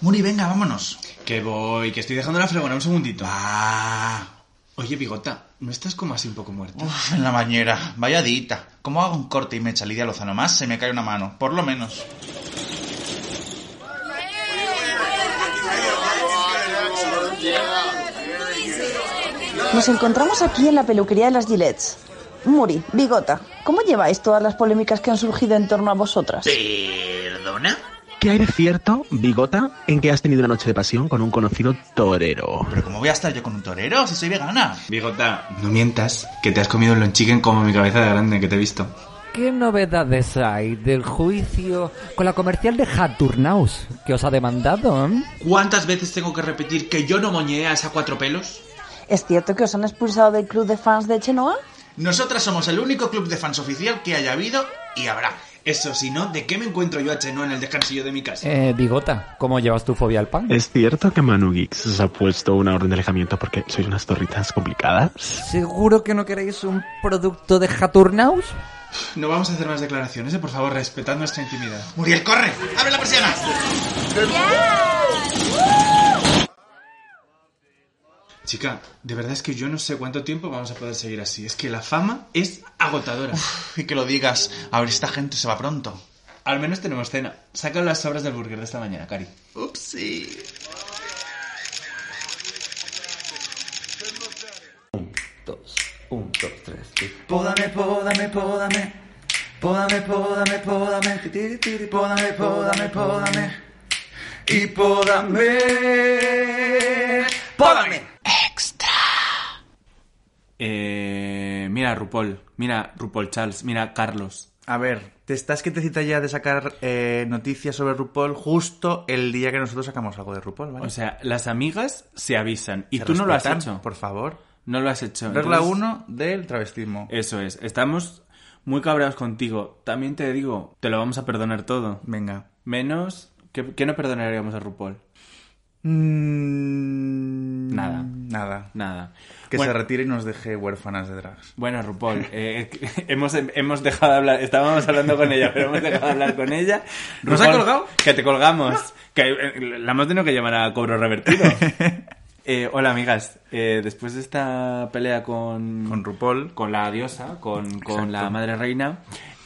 Muri, venga, vámonos. Que voy, que estoy dejando la fregona un segundito. Va. Oye, Bigota, ¿no estás como así un poco muerta? Uf, en la bañera. Vaya dita. ¿Cómo hago un corte y me echa Lidia Lozano más? Se me cae una mano. Por lo menos. Nos encontramos aquí en la peluquería de las Gillets. Muri, Bigota, ¿cómo lleváis todas las polémicas que han surgido en torno a vosotras? ¿Perdona? ¿Qué hay de cierto, Bigota, en que has tenido una noche de pasión con un conocido torero? ¿Pero cómo voy a estar yo con un torero si soy vegana? Bigota, no mientas, que te has comido un lonchicken como mi cabeza de grande que te he visto. ¿Qué novedades hay del juicio con la comercial de Haturnaus que os ha demandado? eh? ¿Cuántas veces tengo que repetir que yo no moñeé a esa cuatro pelos? ¿Es cierto que os han expulsado del club de fans de Chenoa? Nosotras somos el único club de fans oficial que haya habido y habrá. Eso, si no, ¿de qué me encuentro yo a Chenoa en el descansillo de mi casa? Eh, Bigota, ¿cómo llevas tu fobia al pan? ¿Es cierto que Manu Geeks os ha puesto una orden de alejamiento porque sois unas torritas complicadas? ¿Seguro que no queréis un producto de Haturnaus? No vamos a hacer más declaraciones, ¿eh? por favor, respetad nuestra intimidad. Muriel, corre. Abre la persiana. Chica, de verdad es que yo no sé cuánto tiempo vamos a poder seguir así. Es que la fama es agotadora. Y que lo digas. A ver, esta gente se va pronto. Al menos tenemos cena. Saca las sobras del burger de esta mañana, Cari. Upsi. Dos, un, dos, tres. y- Pódame, pódame, pódame. Pódame, pódame, pódame. Pódame, pódame, pódame. Y pódame. Pódame. Eh, mira, RuPaul. Mira, RuPaul Charles. Mira, Carlos. A ver, te estás que te cita ya de sacar eh, noticias sobre RuPaul justo el día que nosotros sacamos algo de RuPaul, ¿vale? O sea, las amigas se avisan. Y Se tú no lo has hecho. Por favor. No lo has hecho. Regla Entonces, 1 del travestismo. Eso es. Estamos muy cabreados contigo. También te digo, te lo vamos a perdonar todo. Venga. Menos... ¿Qué, qué no perdonaríamos a RuPaul? Mm, Nada. Nada. Nada. Que Bueno, se retire y nos deje huérfanas de drags. Bueno, RuPaul, eh, hemos, hemos dejado de hablar, estábamos hablando con ella, pero hemos dejado de hablar con ella. ¿Nos ha colgado? Que te colgamos. Que eh, la hemos tenido que llamar a cobro revertido. Eh, hola, amigas. Eh, después de esta pelea con... Con RuPaul. Con la diosa, con, con la madre reina,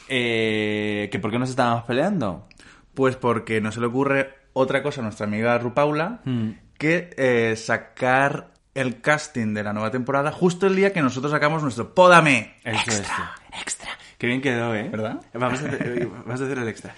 eh, que ¿por qué nos estábamos peleando? Pues porque no se le ocurre otra cosa a nuestra amiga Rupaula Mm. que eh, sacar el casting de la nueva temporada justo el día que nosotros sacamos nuestro Pódame. Eso extra, extra. Qué bien quedó, ¿eh? ¿Verdad? Vamos a hacer, eh, vamos a hacer el extra.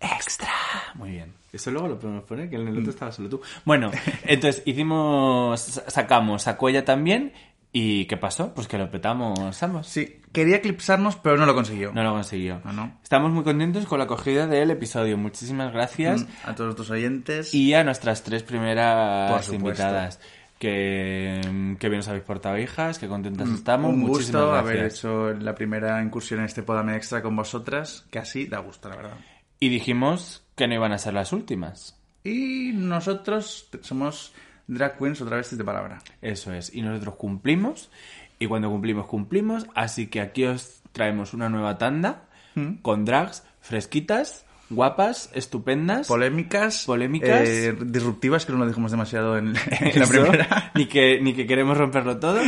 Extra. Muy bien. Eso luego lo podemos poner, que en el otro estaba solo tú. Bueno, entonces hicimos, sacamos, sacó ella también. ¿Y qué pasó? Pues que lo petamos ambos. Sí, quería eclipsarnos, pero no lo consiguió. No lo consiguió. No, no. Estamos muy contentos con la acogida del episodio. Muchísimas gracias. Mm, A todos nuestros oyentes. Y a nuestras tres primeras invitadas. Que, que bien os habéis portado, hijas, que contentas estamos. Mm, Un Muchísimas gusto gracias. haber hecho la primera incursión en este Pódame Extra con vosotras, que así da gusto, la verdad. Y dijimos que no iban a ser las últimas. Y nosotros somos drag queens otra vez de palabra. Eso es. Y nosotros cumplimos. Y cuando cumplimos, cumplimos. Así que aquí os traemos una nueva tanda Mm. con drags fresquitas, guapas, estupendas. Polémicas. Polémicas. eh, disruptivas, que no lo dijimos demasiado en, en la primera. Ni que, ni que queremos romperlo todo.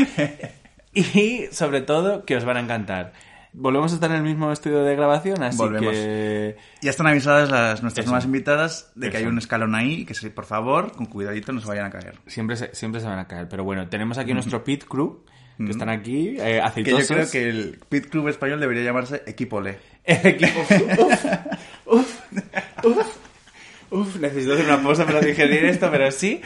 y sobre todo que os van a encantar. Volvemos a estar en el mismo estudio de grabación, así Volvemos. que Ya están avisadas las, nuestras Eso. nuevas invitadas de que Eso. hay un escalón ahí que se- por favor, con cuidadito, no se vayan a caer. siempre se, siempre se van a caer. Pero bueno, tenemos aquí nuestro pit crew, que están aquí, eh, Mm. Que yo aceitosos. creo que el Pit Club español debería llamarse Equipo Le. Equipo. Uf, uf, uf, uf, necesito hacer una pausa para digerir esto, pero sí.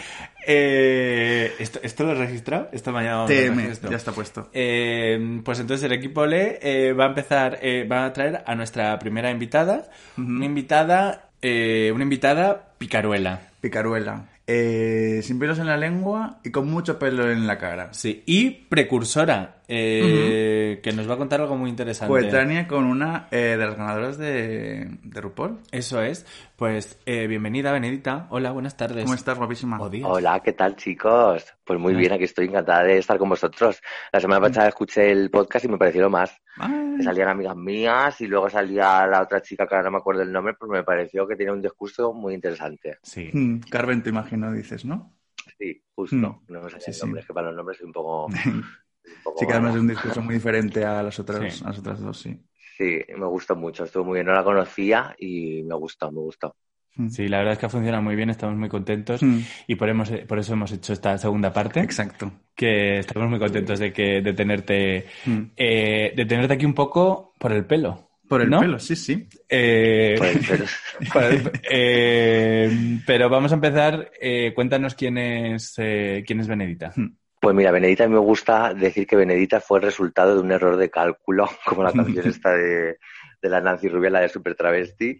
Eh, ¿esto, ¿Esto lo he registrado? Esto mañana TM, ya está puesto. Eh, pues entonces el equipo Le eh, va a empezar, eh, va a traer a nuestra primera invitada, una invitada, una invitada picaruela. Picaruela. Eh, sin pelos en la lengua y con mucho pelo en la cara. Sí, y precursora, eh, que nos va a contar algo muy interesante. Coetánea con una eh, de las ganadoras de, de RuPaul. Eso es. Pues eh, bienvenida, Benedita. Hola, buenas tardes. ¿Cómo estás, guapísima? O días. Hola, ¿qué tal chicos? Pues muy bien, aquí estoy encantada de estar con vosotros. La semana pasada escuché el podcast y me pareció lo más. Ay. Salían amigas mías y luego salía la otra chica que ahora no me acuerdo el nombre, pues me pareció que tenía un discurso muy interesante. Sí. Mm, Carmen, te imagino, dices, ¿no? Sí, justo. Mm. No me salía Sí, el sí. nombre, es que para los nombres soy un poco... Sí, que además es un discurso muy diferente a las otras, Sí. a las otras dos, sí. Sí, me gustó mucho, estuvo muy bien. No la conocía y me gustó, me gustó. Mm. Sí, la verdad es que ha funcionado muy bien, estamos muy contentos Mm. y por, hemos- por eso hemos hecho esta segunda parte. Exacto. Que estamos muy contentos de que de tenerte Mm. eh, de tenerte aquí un poco por el pelo. Por el ¿no? pelo, sí, sí. Eh, pero- por el- eh, pero vamos a empezar. eh, cuéntanos quién es eh, quién es Benedita. Pues mira, Benedita, a mí me gusta decir que Benedita fue el resultado de un error de cálculo, como la canción esta de, de la Nancy Rubia, la de Super Travesti,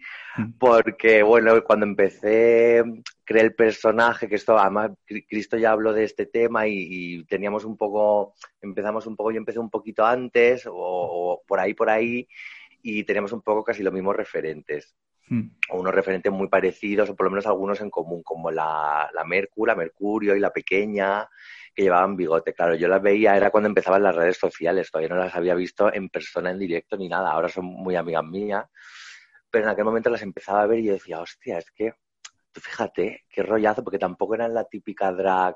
porque, bueno, cuando empecé, creé el personaje, que esto, además, Cri- Cristo ya habló de este tema y, y teníamos un poco, empezamos un poco, yo empecé un poquito antes, o, o por ahí, por ahí, y teníamos un poco casi los mismos referentes Mm. o unos referentes muy parecidos, o por lo menos algunos en común, como la, la Mercu, la Mercurio y la Pequeña, que llevaban bigote. Claro, yo las veía, era cuando empezaban las redes sociales, todavía no las había visto en persona, en directo, ni nada. Ahora son muy amigas mías, pero en aquel momento las empezaba a ver y yo decía, hostia, es que, tú fíjate, qué rollazo, porque tampoco eran la típica drag.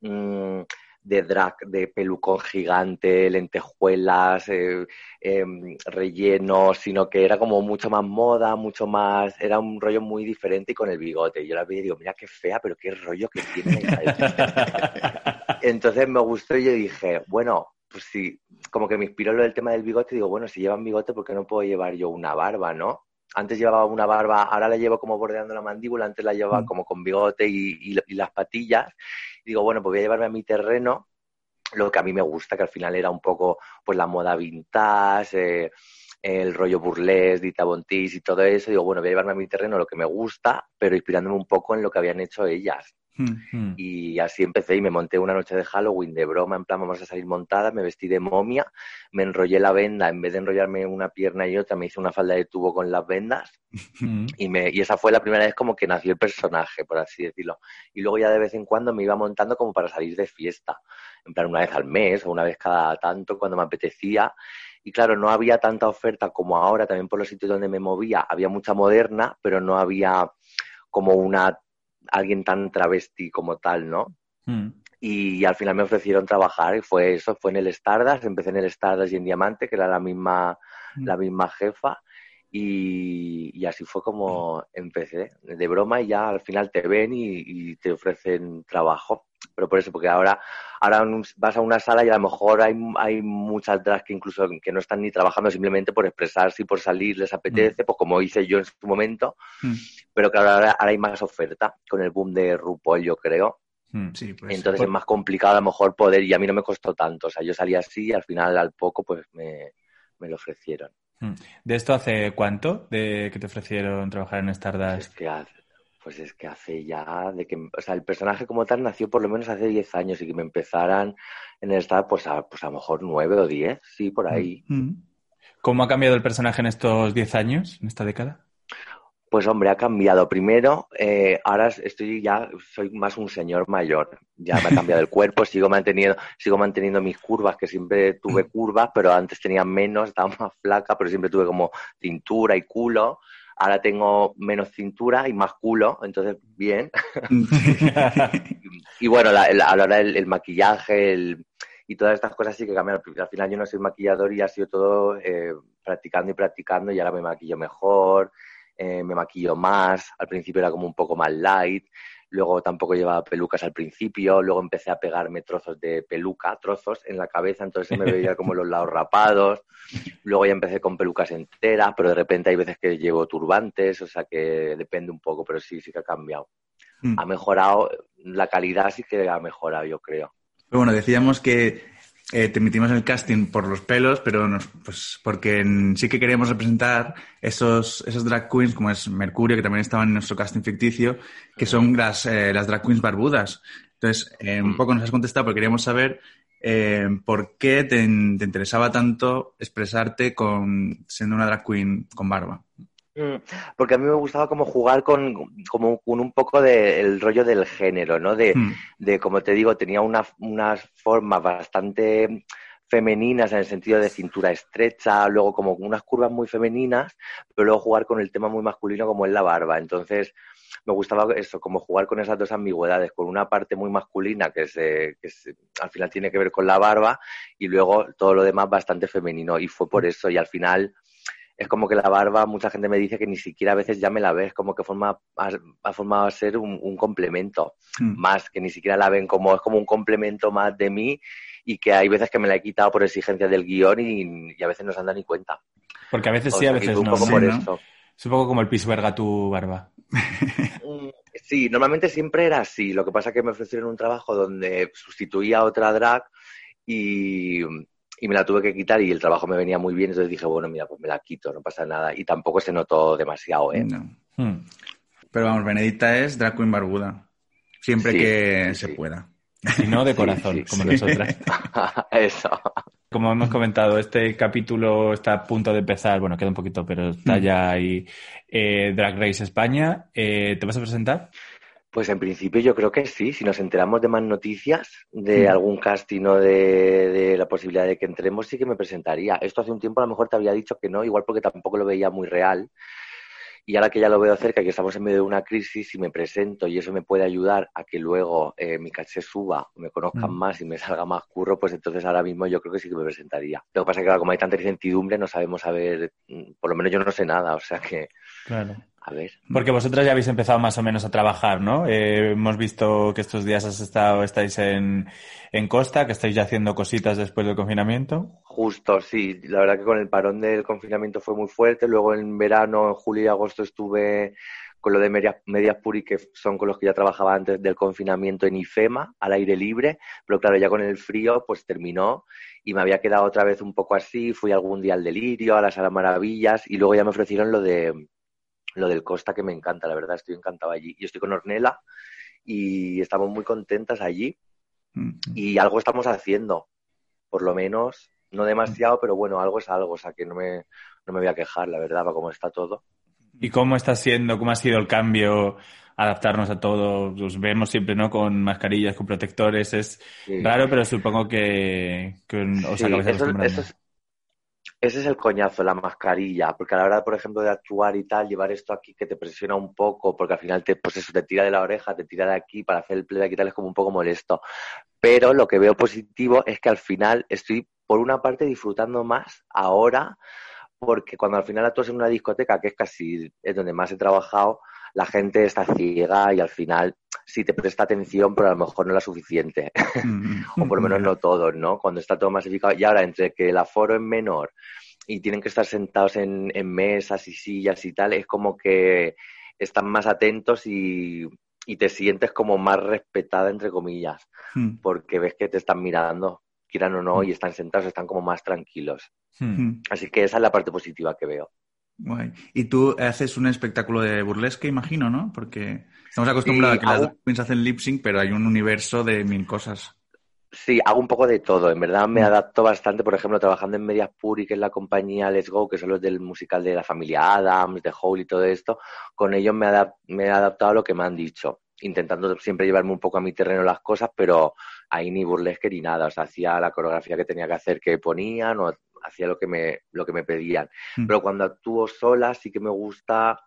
mm, de drag de pelucón gigante, lentejuelas, eh, em, relleno, sino que era como mucho más moda, mucho más, era un rollo muy diferente y con el bigote. Yo la veía y digo, mira qué fea, pero qué rollo que tiene. Entonces me gustó y yo dije, bueno, pues sí, como que me inspiró lo del tema del bigote, digo, bueno, si llevan bigote, ¿por qué no puedo llevar yo una barba, no? Antes llevaba una barba, ahora la llevo como bordeando la mandíbula, antes la llevaba Mm. como con bigote y, y- y las patillas. Y digo, bueno, pues voy a llevarme a mi terreno lo que a mí me gusta, que al final era un poco pues la moda vintage, eh, el rollo burlesque, Dita Bontis y todo eso. Digo, bueno, voy a llevarme a mi terreno lo que me gusta, pero inspirándome un poco en lo que habían hecho ellas. Mm. Mm. Y así empecé y me monté una noche de Halloween de broma, en plan vamos a salir montada, me vestí de momia, me enrollé la venda, en vez de enrollarme una pierna y otra, me hice una falda de tubo con las vendas Mm. y, me, y esa fue la primera vez como que nació el personaje, por así decirlo. Y luego ya de vez en cuando me iba montando como para salir de fiesta, en plan una vez al mes o una vez cada tanto cuando me apetecía. Y claro, no había tanta oferta como ahora, también por los sitios donde me movía, había mucha moderna, pero no había como una alguien tan travesti como tal, ¿no? Mm. Y al final me ofrecieron trabajar y fue eso, fue en el Stardust, empecé en el Stardust y en Diamante, que era la misma, Mm. la misma jefa, y, y así fue como empecé, de broma y ya al final te ven y, y te ofrecen trabajo. Pero por eso, porque ahora, ahora vas a una sala y a lo mejor hay, hay muchas drags que incluso que no están ni trabajando simplemente por expresarse y por salir les apetece, pues como hice yo en su momento, Mm. pero claro, ahora, ahora hay más oferta con el boom de RuPaul, yo creo. Mm. Sí, pues. Entonces por- es más complicado a lo mejor poder, y a mí no me costó tanto. O sea, yo salí así y al final, al poco, pues me, me lo ofrecieron. Mm. ¿De esto hace cuánto? ¿De que te ofrecieron trabajar en es Stardust? que hace, pues es que hace ya de que, o sea, el personaje como tal nació por lo menos hace 10 años y que me empezaran en el estar, pues a, pues a lo mejor 9 o 10, sí, por ahí. Mm. ¿Cómo ha cambiado el personaje en estos 10 años, en esta década? Pues hombre, ha cambiado. Primero, eh, ahora estoy ya, soy más un señor mayor. Ya me ha cambiado el cuerpo, sigo manteniendo, sigo manteniendo mis curvas, que siempre tuve curvas, pero antes tenía menos, estaba más flaca, pero siempre tuve como cintura y culo. Ahora tengo menos cintura y más culo, entonces bien. Y bueno, la, la- a la hora del el maquillaje el- y todas estas cosas sí que cambian. Al final yo no soy maquillador y ha sido todo eh, practicando y practicando y ahora me maquillo mejor, eh, me maquillo más. Al principio era como un poco más light, luego tampoco llevaba pelucas al principio, luego empecé a pegarme trozos de peluca, trozos en la cabeza, entonces me veía como los lados rapados. Luego ya empecé con pelucas enteras, pero de repente hay veces que llevo turbantes, o sea que depende un poco, pero sí, sí que ha cambiado Mm. ha mejorado, la calidad sí que ha mejorado, yo creo. Pero bueno, decíamos que eh, te emitimos el casting por los pelos, pero nos- pues porque en- sí que queríamos representar esos, esos drag queens, como es Mercurio, que también estaban en nuestro casting ficticio, que son las, eh, las drag queens barbudas. Entonces, eh, un poco nos has contestado, porque queríamos saber eh, por qué te, te interesaba tanto expresarte con siendo una drag queen con barba. Mm, Porque a mí me gustaba como jugar con, como con un poco del rollo del género, ¿no? De, Hmm. de como te digo, tenía una- unas formas bastante femeninas en el sentido de cintura estrecha, luego como unas curvas muy femeninas, pero luego jugar con el tema muy masculino como es la barba. Entonces, me gustaba eso, como jugar con esas dos ambigüedades, con una parte muy masculina que, se, que se- al final tiene que ver con la barba y luego todo lo demás bastante femenino. Y fue por eso, y al final es como que la barba, mucha gente me dice que ni siquiera a veces ya me la ves, como que forma, ha, formado a ser un, un complemento Hmm. más, que ni siquiera la ven como, es como un complemento más de mí y que hay veces que me la he quitado por exigencias del guion y, y a veces no se han dado ni cuenta. Porque a veces O sí, a sea, veces no. sí. Es un poco como el pisuerga tu barba. Mm, Sí, normalmente siempre era así. Lo que pasa es que me ofrecieron un trabajo donde sustituía a otra drag y, y me la tuve que quitar y el trabajo me venía muy bien. Entonces dije, bueno, mira, pues me la quito, no pasa nada. Y tampoco se notó demasiado, ¿eh? No. Hmm. Pero vamos, Benedicta es drag queen barbuda. Siempre Sí, que sí, se sí. pueda. Y no de Sí, corazón, sí, como sí. nosotras. Eso. Como hemos comentado, este capítulo está a punto de empezar. Bueno, queda un poquito, pero está Mm. ya ahí. Eh, Drag Race España. Eh, ¿Te vas a presentar? Pues en principio yo creo que sí. Si nos enteramos de más noticias, de Mm. algún casting o de, de la posibilidad de que entremos, sí que me presentaría. Esto hace un tiempo a lo mejor te había dicho que no, igual porque tampoco lo veía muy real. Y ahora que ya lo veo cerca, que estamos en medio de una crisis, si me presento y eso me puede ayudar a que luego eh, mi caché suba, me conozcan Mm. más y me salga más curro, pues entonces ahora mismo yo creo que sí que me presentaría. Lo que pasa es que ahora, como hay tanta incertidumbre, no sabemos saber, mm, por lo menos yo no sé nada, o sea que, Claro. A ver. Porque vosotras ya habéis empezado más o menos a trabajar, ¿no? Eh, hemos visto que estos días has estado, estáis en, en Costa, que estáis ya haciendo cositas después del confinamiento. Justo, sí. La verdad que con el parón del confinamiento fue muy fuerte. Luego en verano, en julio y agosto estuve con lo de Medias, Medias Puri, que son con los que ya trabajaba antes del confinamiento en IFEMA, al aire libre. Pero claro, ya con el frío, pues terminó y me había quedado otra vez un poco así. Fui algún día al Delirio, a la Sala Maravillas y luego ya me ofrecieron lo de lo del Costa, que me encanta, la verdad. Estoy encantado allí. Yo estoy con Ornella y estamos muy contentas allí Mm. y algo estamos haciendo, por lo menos, no demasiado, pero bueno, algo es algo, o sea que no me, no me voy a quejar, la verdad, para cómo está todo. ¿Y cómo está siendo, cómo ha sido el cambio, adaptarnos a todo? Os vemos siempre, ¿no? Con mascarillas, con protectores. Es Sí. raro, pero supongo que, que os Sí, acabáis eso- acostumbrando. eso es- ese es el coñazo, la mascarilla, porque a la hora, por ejemplo, de actuar y tal, llevar esto aquí que te presiona un poco, porque al final te, pues eso, te tira de la oreja, te tira de aquí para hacer el playback y tal, es como un poco molesto. Pero lo que veo positivo es que al final estoy, por una parte, disfrutando más ahora, porque cuando al final actúas en una discoteca, que es casi es donde más he trabajado, la gente está ciega y al final sí te presta atención, pero a lo mejor no la suficiente Mm. o por lo menos no todos, ¿no? Cuando está todo masificado. Y ahora, entre que el aforo es menor y tienen que estar sentados en, en mesas y sillas y tal, es como que están más atentos y, y te sientes como más respetada, entre comillas, Mm. porque ves que te están mirando, quieran o no, y están sentados, están como más tranquilos. Hmm. Mm. Así que esa es la parte positiva que veo. Guay. Y tú haces un espectáculo de burlesque, imagino, ¿no? Porque estamos acostumbrados Sí, a que las hago- drag queens hacen lip sync, pero hay un universo de mil cosas. Sí, hago un poco de todo. En verdad me Mm. adapto bastante, por ejemplo, trabajando en Medias Puri, que es la compañía Let's Go, que son los del musical de la familia Adams, de Hole y todo esto. Con ellos me, adap- me he adaptado a lo que me han dicho, intentando siempre llevarme un poco a mi terreno las cosas, pero ahí ni burlesque ni nada. O sea, hacía la coreografía que tenía que hacer que ponían o hacía lo que me, lo que me pedían. Mm. Pero cuando actúo sola sí que me gusta,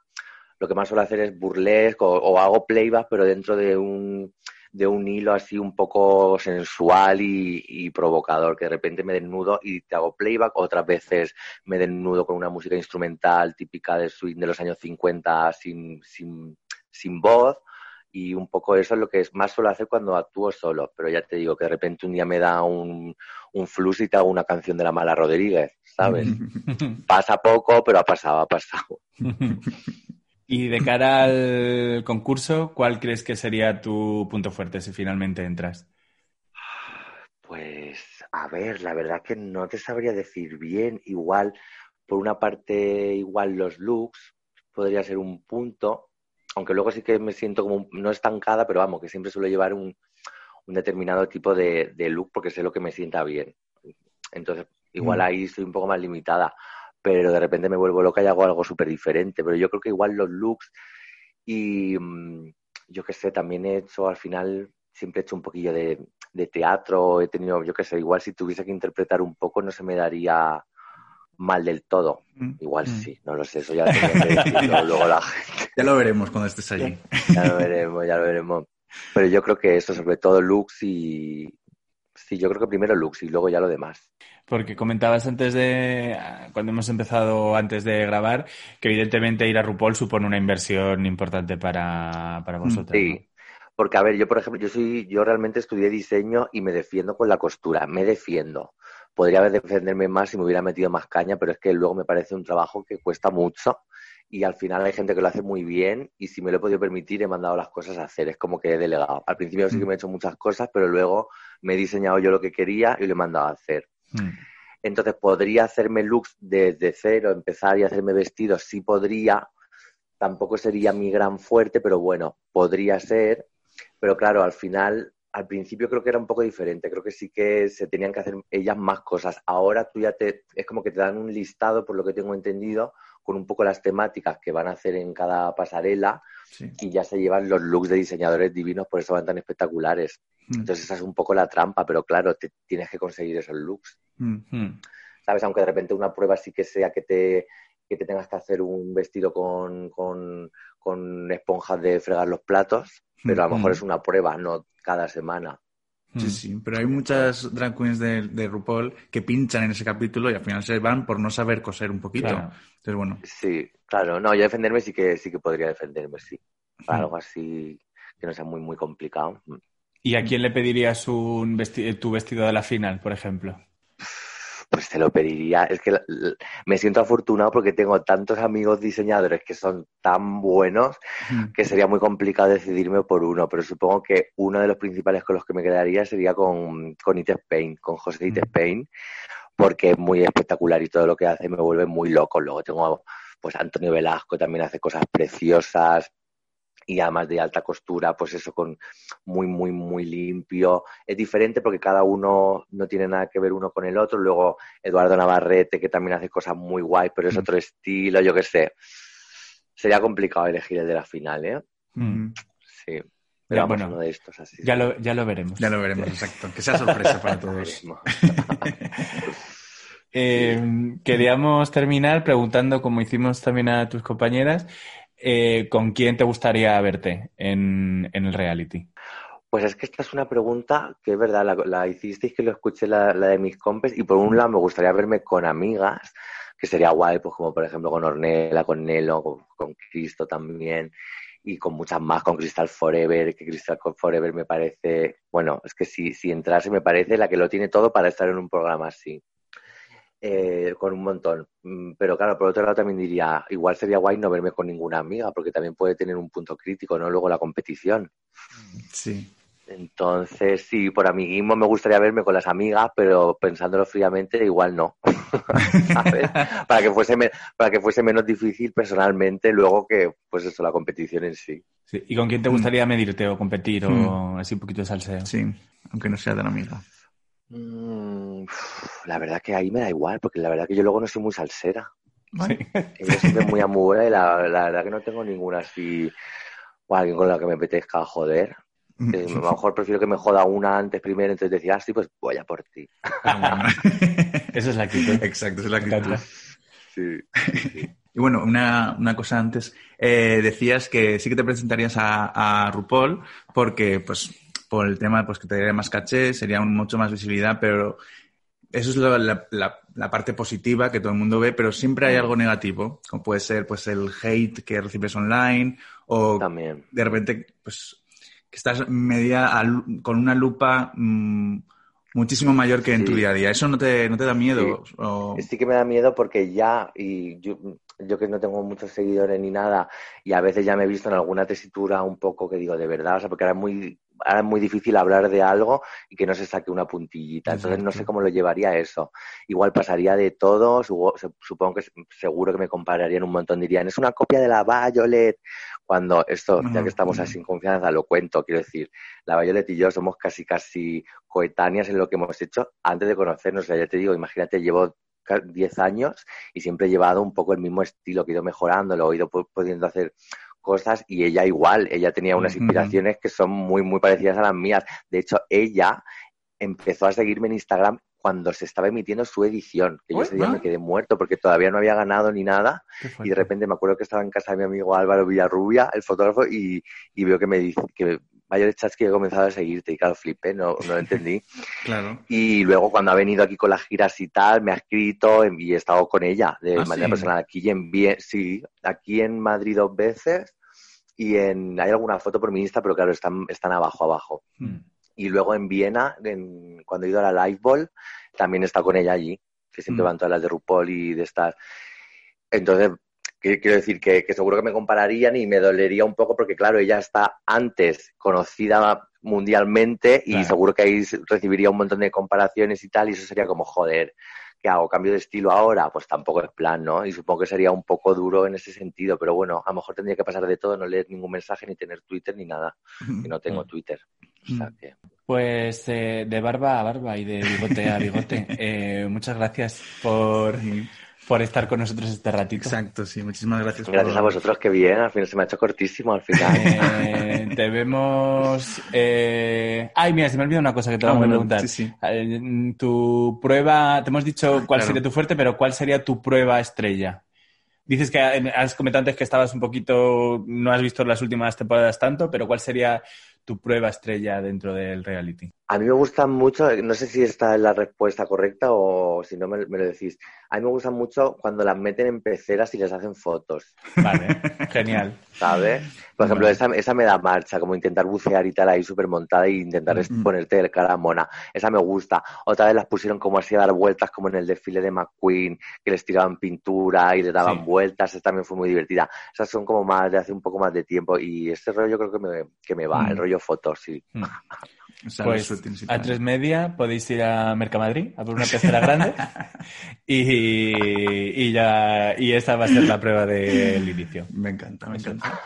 lo que más suelo hacer es burlesque o, o hago playback, pero dentro de un de un hilo así un poco sensual y, y provocador, que de repente me desnudo y te hago playback, otras veces me desnudo con una música instrumental típica de swing de los años 50 sin, sin, sin voz y un poco eso es lo que es más suelo hacer cuando actúo solo, pero ya te digo que de repente un día me da un, un flux y te hago una canción de la mala Rodríguez, ¿sabes? Pasa poco, pero ha pasado, ha pasado. Y de cara al concurso, ¿cuál crees que sería tu punto fuerte si finalmente entras? Pues a ver, la verdad que no te sabría decir bien. Igual, por una parte, igual los looks podría ser un punto, aunque luego sí que me siento como no estancada, pero vamos, que siempre suelo llevar un, un determinado tipo de, de look porque sé lo que me sienta bien. Entonces, igual Mm. ahí estoy un poco más limitada, pero de repente me vuelvo loca y hago algo súper diferente. Pero yo creo que igual los looks y mm, yo qué sé, también he hecho al final, siempre he hecho un poquillo de, de teatro, he tenido, yo qué sé, igual si tuviese que interpretar un poco no se me daría mal del todo. Mm. Igual Mm. sí, no lo sé, eso ya lo que luego la gente. Ya lo veremos cuando estés allí. Ya lo veremos, ya lo veremos. Pero yo creo que eso, sobre todo looks y... Sí, yo creo que primero looks y luego ya lo demás. Porque comentabas antes de, cuando hemos empezado antes de grabar, que evidentemente ir a RuPaul supone una inversión importante para, para vosotros. ¿no? Sí, porque a ver, yo por ejemplo, yo soy, yo realmente estudié diseño y me defiendo con la costura, me defiendo. Podría haber defenderme más si me hubiera metido más caña, pero es que luego me parece un trabajo que cuesta mucho y al final hay gente que lo hace muy bien y si me lo he podido permitir he mandado las cosas a hacer, es como que he delegado. Al principio sí que me he hecho muchas cosas, pero luego me he diseñado yo lo que quería y lo he mandado a hacer. Mm. Entonces, ¿podría hacerme looks desde cero, empezar y hacerme vestidos? Sí podría. Tampoco sería mi gran fuerte, pero bueno, podría ser. Pero claro, al final, al principio creo que era un poco diferente. Creo que sí que se tenían que hacer ellas más cosas. Ahora tú ya te, es como que te dan un listado, por lo que tengo entendido, con un poco las temáticas que van a hacer en cada pasarela Sí. y ya se llevan los looks de diseñadores divinos, por eso van tan espectaculares. Mm. Entonces esa es un poco la trampa, pero claro, te, tienes que conseguir esos looks. Mm. Mm. ¿sabes? Aunque de repente una prueba sí que sea que te, que te tengas que hacer un vestido con, con, con esponjas de fregar los platos, pero a lo mejor Mm. es una prueba, no cada semana. Sí, Mm. sí, pero hay muchas drag queens de, de RuPaul que pinchan en ese capítulo y al final se van por no saber coser un poquito. Claro. Entonces, bueno, Sí, claro, no, yo defenderme sí que sí que podría defenderme, sí. Para Mm. algo así que no sea muy, muy complicado. ¿Y a quién le pedirías un vesti- tu vestido de la final, por ejemplo? Pues te lo pediría. Es que me siento afortunado porque tengo tantos amigos diseñadores que son tan buenos mm, que sería muy complicado decidirme por uno, pero supongo que uno de los principales con los que me quedaría sería con, con It Spain, con José It Mm. Spain, porque es muy espectacular y todo lo que hace me vuelve muy loco. Luego tengo, pues Antonio Velasco también hace cosas preciosas y además de alta costura, pues eso con muy, muy, muy limpio. Es diferente porque cada uno no tiene nada que ver uno con el otro. Luego Eduardo Navarrete, que también hace cosas muy guay, pero es Mm. otro estilo, yo qué sé. Sería complicado elegir el de la final, ¿eh? Mm. Sí. Ya, Pero bueno, uno de estos así. Ya lo, ya lo veremos. ya lo veremos, exacto. Que sea sorpresa para todos. Eh, queríamos terminar preguntando, como hicimos también a tus compañeras, eh, ¿con quién te gustaría verte en, en el reality? Pues es que esta es una pregunta que es verdad, la, la hicisteis que lo escuché la, la de mis compes y por un lado me gustaría verme con amigas, que sería guay, pues como por ejemplo con Ornella, con Nelo, con, con Cristo también y con muchas más, con Crystal Forever, que Crystal Forever me parece, bueno, es que si, si entrase me parece la que lo tiene todo para estar en un programa así. Eh, con un montón. Mm, Pero claro, por otro lado también diría, igual sería guay no verme con ninguna amiga, porque también puede tener un punto crítico, ¿no? Luego la competición. Sí. Entonces, sí, por amiguismo me gustaría verme con las amigas, pero pensándolo fríamente, igual no. ¿Sabes? Para que fuese me- para que fuese menos difícil personalmente, luego que, pues eso, la competición en sí. Sí, ¿Y con quién te gustaría medirte o competir o Mm. así un poquito de salseo? Sí, aunque no sea tan amiga. Mm, la verdad que ahí me da igual, porque la verdad que yo luego no soy muy salsera. Sí. Yo siempre muy amura y la, la verdad que no tengo ninguna así, o alguien con la que me apetezca joder. Eh, a lo mejor prefiero que me joda una antes primero, entonces decir, ah, sí, pues voy a por ti. Eso es la actitud. Exacto, esa es la actitud. Sí. Y bueno, una, una cosa antes. Eh, decías que sí que te presentarías a, a RuPaul porque, pues, por el tema pues, que te daría más caché, sería un- mucho más visibilidad, pero eso es la, la- la parte positiva que todo el mundo ve, pero siempre hay algo negativo, como puede ser pues el hate que recibes online o También. de repente pues que estás media a con una lupa mm, muchísimo mayor que en tu día a día. ¿Eso no te, no te da miedo? O- Sí que me da miedo porque ya, y yo, yo que no tengo muchos seguidores ni nada, y a veces ya me he visto en alguna tesitura un poco que digo, de verdad, o sea, porque ahora es muy, ahora es muy difícil hablar de algo y que no se saque una puntillita. Entonces no sé cómo lo llevaría eso. Igual pasaría de todo, supongo que seguro que me compararían un montón, dirían, es una copia de la Violet. Cuando esto, ya que estamos ujú. así en confianza, lo cuento, quiero decir, la Violet y yo somos casi, casi coetáneas en lo que hemos hecho antes de conocernos. O sea, ya te digo, imagínate, llevo 10 años y siempre he llevado un poco el mismo estilo, que he ido mejorando, lo he ido pu- pudiendo hacer cosas y ella igual, ella tenía unas inspiraciones que son muy, muy parecidas a las mías. De hecho, ella empezó a seguirme en Instagram cuando se estaba emitiendo su edición, que yo ese día ah. me quedé muerto porque todavía no había ganado ni nada y de repente me acuerdo que estaba en casa de mi amigo Álvaro Villarrubia, el fotógrafo, y, y veo que me dice que Violet Chachki he comenzado a seguirte y claro, flipé, no, no lo entendí. Claro. Y luego cuando ha venido aquí con las giras y tal, me ha escrito y he estado con ella de Ah, manera sí. personal aquí en sí, aquí en Madrid dos veces y en hay alguna foto por mi Insta, pero claro, están, están abajo, abajo. Mm. Y luego en Viena, en- cuando he ido a la Live Ball, también he estado con ella allí, que siempre Mm. van todas las de RuPaul y de estas. Entonces, que- quiero decir que, que seguro que me compararían y me dolería un poco porque, claro, ella está antes conocida mundialmente y Claro. seguro que ahí recibiría un montón de comparaciones y tal, y eso sería como, joder, ¿qué hago? ¿Cambio de estilo ahora? Pues tampoco es plan, ¿no? Y supongo que sería un poco duro en ese sentido, pero bueno, a lo mejor tendría que pasar de todo, no leer ningún mensaje, ni tener Twitter, ni nada, que no tengo Mm. Twitter. O sea Mm. que... Pues eh, de barba a barba y de bigote a bigote. Eh, muchas gracias por, por estar con nosotros este ratito. Exacto, sí. Muchísimas gracias. Gracias por- a vosotros, que bien, al final se me ha hecho cortísimo al final. Eh, te vemos. eh, Ay, mira, se me olvidó una cosa que te Ah, vamos a bueno, preguntar. sí, sí. Eh, Tu prueba, te hemos dicho cuál claro. sería tu fuerte, pero ¿cuál sería tu prueba estrella? Dices que has comentado antes que estabas un poquito, no has visto las últimas temporadas tanto, pero ¿cuál sería tu prueba estrella dentro del reality? A mí me gustan mucho, no sé si esta es la respuesta correcta o si no me, me lo decís. A mí me gustan mucho cuando las meten en peceras y les hacen fotos, Vale, genial. ¿sabes? Por ejemplo, esa, esa me da marcha, como intentar bucear y tal ahí súper montada e intentar Mm. ponerte el cara mona. Esa me gusta. Otra vez las pusieron como así a dar vueltas, como en el desfile de McQueen, que les tiraban pintura y les daban Sí. vueltas. Esa también fue muy divertida. Esas son como más de hace un poco más de tiempo y este rollo creo que me, que me va, Mm. el rollo fotos, sí. Mm. Pues a tres media podéis ir a Mercamadrid a por una pecera grande y, y ya y esa va a ser la prueba del inicio. Me encanta, me encanta.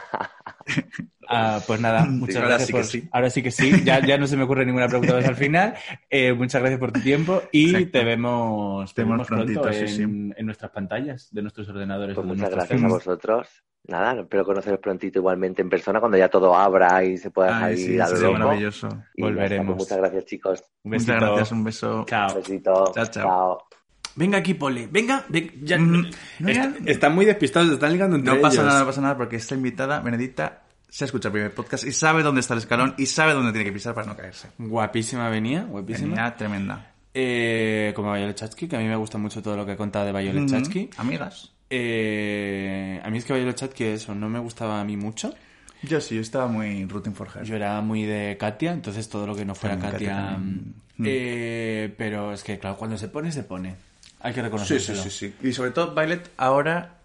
Ah, pues nada, muchas ahora gracias sí que por... sí. Ahora sí que sí, ya, ya no se me ocurre ninguna pregunta más al final. Eh, muchas gracias por tu tiempo y Exacto. te vemos, te vemos pronto prontito, sí, en, sí. en nuestras pantallas de nuestros ordenadores. Pues de muchas gracias a vosotros. Nada, espero conoceros prontito igualmente en persona cuando ya todo abra y se pueda Ay, salir sí, a lo maravilloso. Y está, Volveremos. pues muchas gracias, chicos. Un Muchas besito. gracias, un beso. Chao. Un besito. Chao, chao. Chao. Venga aquí, Pole. Venga, ven- ya- Mm, no, Est- ya. están muy despistados, se están ligando entre No pasa ellos. nada, no pasa nada, porque esta invitada, Benedicta, se escucha el primer podcast y sabe dónde está el escalón y sabe dónde tiene que pisar para no caerse. Guapísima venía, guapísima. Venía tremenda. Eh, como Violet Chachki, que a mí me gusta mucho todo lo que ha contado de Violet Chachki. Ujú. Amigas. Eh, a mí es que Violet Chachki eso no me gustaba a mí mucho. Yo sí, yo estaba muy rooting for her. Yo era muy de Katia, entonces todo lo que no fuera También Katia... Katia también. eh, pero es que, claro, cuando se pone, se pone. Hay que Sí, reconocerlo. sí, sí, sí. Y sobre todo, Violet ahora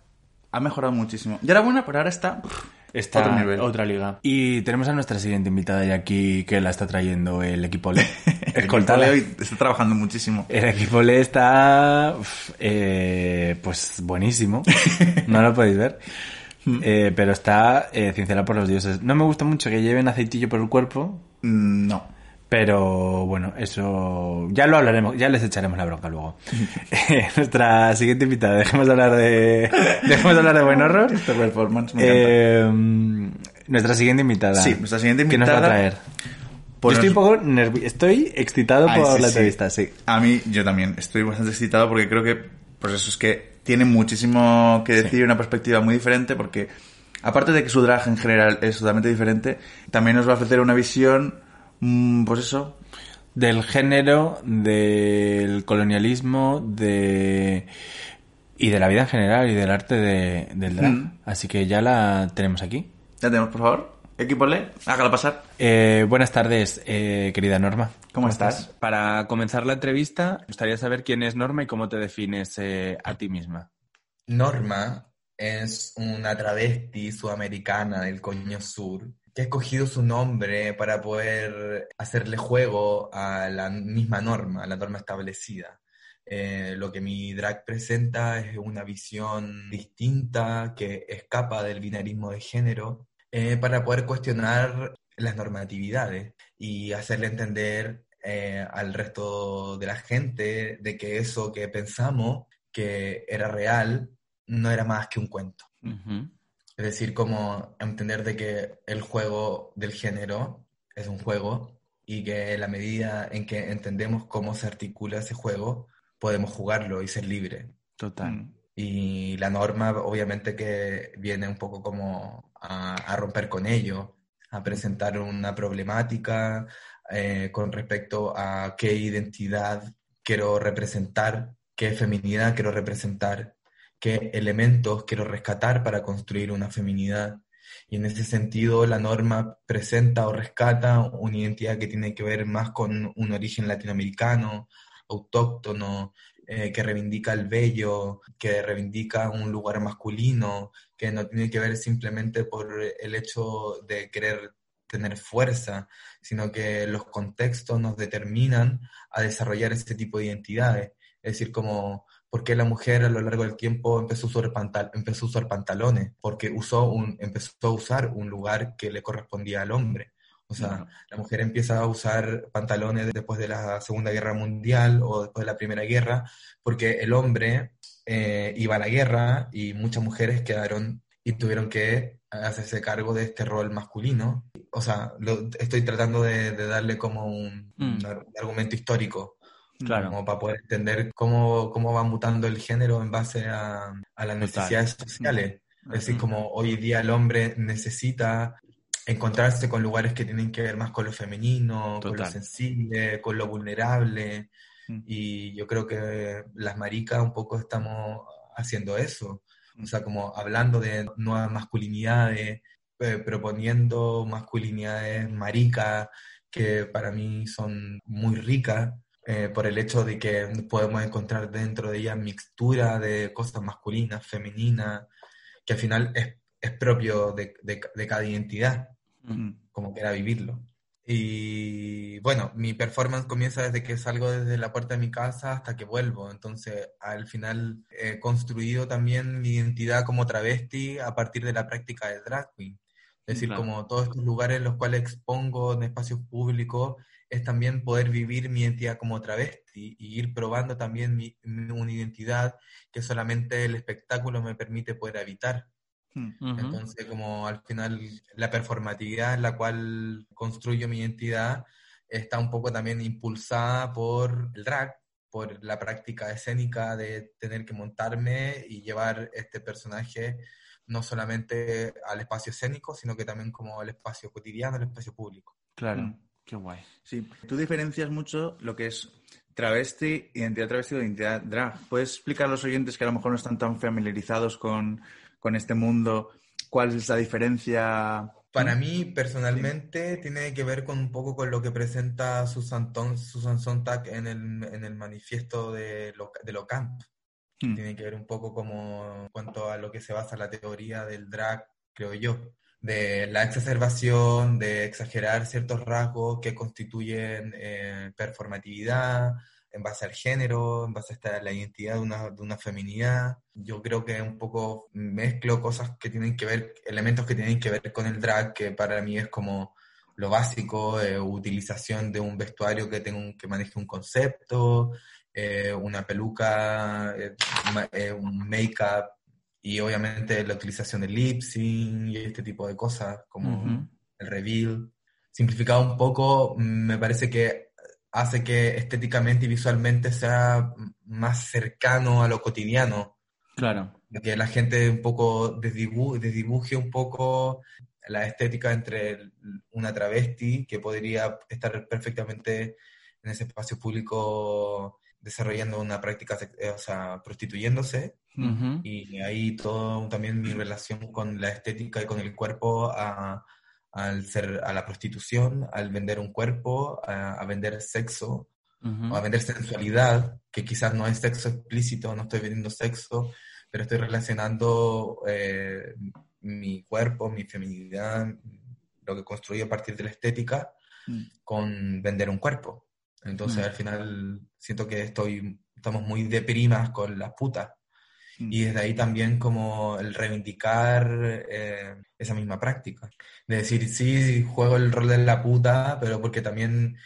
ha mejorado muchísimo. Ya era buena, pero ahora está... Está Otro nivel. otra liga. Y tenemos a nuestra siguiente invitada ya aquí que la está trayendo el equipo LE. De hoy está trabajando muchísimo. El equipo LE está uf, eh, pues buenísimo. No lo podéis ver. Eh, pero está eh, por los dioses. No me gusta mucho que lleven aceitillo por el cuerpo, Mm, No. Pero bueno, eso ya lo hablaremos, ya les echaremos la bronca luego. Eh, nuestra siguiente invitada, dejemos de hablar de dejemos de hablar de buen horror. Esta performance me encanta. Eh, nuestra siguiente invitada. Sí, nuestra siguiente ¿Qué nos va a invitada- traer? Yo estoy un poco nervioso, estoy excitado Ay, por sí, la sí. entrevista, sí. A mí, yo también. Estoy bastante excitado porque creo que, pues eso es que tiene muchísimo que decir y una perspectiva muy diferente porque, aparte de que su drag en general es totalmente diferente, también nos va a ofrecer una visión, pues eso, Del género, del colonialismo, de y de la vida en general y del arte de- del drag. Mm. Así que ya la tenemos aquí. ya tenemos, por favor. Equipo Le, hágala pasar. Eh, buenas tardes, eh, querida Norma. ¿Cómo estás? Para comenzar la entrevista, me gustaría saber quién es Norma y cómo te defines eh, a ti misma. Norma es una travesti sudamericana del coño sur que ha escogido su nombre para poder hacerle juego a la misma norma, a la norma establecida. Eh, lo que mi drag presenta es una visión distinta que escapa del binarismo de género eh, para poder cuestionar las normatividades y hacerle entender eh, al resto de la gente de que eso que pensamos que era real no era más que un cuento. Es decir, como entender de que el juego del género es un juego y que la medida en que entendemos cómo se articula ese juego, podemos jugarlo y ser libres. Total. Y la norma, obviamente, que viene un poco como a, romper con ello, a presentar una problemática eh, con respecto a qué identidad quiero representar, qué feminidad quiero representar, qué elementos quiero rescatar para construir una feminidad. Y en ese sentido, la norma presenta o rescata una identidad que tiene que ver más con un origen latinoamericano, autóctono, eh, que reivindica el bello, que reivindica un lugar masculino, que no tiene que ver simplemente por el hecho de querer tener fuerza, sino que los contextos nos determinan a desarrollar este tipo de identidades. Es decir, como por qué la mujer a lo largo del tiempo empezó a usar, empezó a usar pantalones, porque usó un, empezó a usar un lugar que le correspondía al hombre. O sea, la mujer empieza a usar pantalones después de la Segunda Guerra Mundial o después de la Primera Guerra, porque el hombre eh, iba a la guerra y muchas mujeres quedaron y tuvieron que hacerse cargo de este rol masculino. O sea, lo, estoy tratando de, darle como un, mm. argumento histórico. Claro. Como para poder entender cómo, cómo va mutando el género en base a, a las necesidades sociales. Es decir, como hoy día el hombre necesita encontrarse con lugares que tienen que ver más con lo femenino, con lo sensible, con lo vulnerable. Mm. Y yo creo que las maricas un poco estamos haciendo eso. O sea, como hablando de nuevas masculinidades, eh, proponiendo masculinidades maricas que para mí son muy ricas. Eh, por el hecho de que podemos encontrar dentro de ellas mixtura de cosas masculinas, femeninas, que al final es, es propio de, de, cada identidad como que era vivirlo. Y bueno, mi performance comienza desde que salgo desde la puerta de mi casa hasta que vuelvo. Entonces, al final he construido también mi identidad como travesti a partir de la práctica de drag queen. Es decir, como todos estos lugares en los cuales expongo en espacios públicos, es también poder vivir mi identidad como travesti y ir probando también mi, una identidad que solamente el espectáculo me permite poder habitar. Entonces, como al final la performatividad en la cual construyo mi identidad está un poco también impulsada por el drag, por la práctica escénica de tener que montarme y llevar este personaje no solamente al espacio escénico, sino que también como al espacio cotidiano, al espacio público. Claro, mm. Qué guay. Sí, tú diferencias mucho lo que es travesti, identidad travesti o identidad drag. ¿Puedes explicar a los oyentes que a lo mejor no están tan familiarizados con, con este mundo, ¿cuál es la diferencia? Para mí, personalmente, tiene que ver con un poco con lo que presenta Susan, Susan Sontag en el, en el manifiesto de lo, de lo camp. Hmm. Tiene que ver un poco como en cuanto a lo que se basa la teoría del drag, creo yo, de la exacerbación, de exagerar ciertos rasgos que constituyen eh, performatividad, en base al género, en base a la identidad de una, de una feminidad. Yo creo que un poco mezclo cosas que tienen que ver, elementos que tienen que ver con el drag, que para mí es como lo básico, eh, utilización de un vestuario que, tenga que maneje un concepto, eh, una peluca, eh, un make-up y obviamente la utilización del lip sync y este tipo de cosas como el reveal. Simplificado un poco, me parece que hace que estéticamente y visualmente sea más cercano a lo cotidiano. Claro. Que la gente un poco desdibuje un poco la estética entre una travesti que podría estar perfectamente en ese espacio público desarrollando una práctica, eh, o sea, prostituyéndose. Y ahí todo también mi relación con la estética y con el cuerpo a, al ser a la prostitución, al vender un cuerpo, a, vender sexo, o a vender sensualidad, que quizás no es sexo explícito, no estoy vendiendo sexo, pero estoy relacionando eh, mi cuerpo, mi feminidad, lo que construyo a partir de la estética Mm. con vender un cuerpo. Entonces Mm. al final siento que estoy, estamos muy deprimas con las putas. Mm. Y desde ahí también como el reivindicar eh, esa misma práctica. De decir, sí, juego el rol de la puta, pero porque también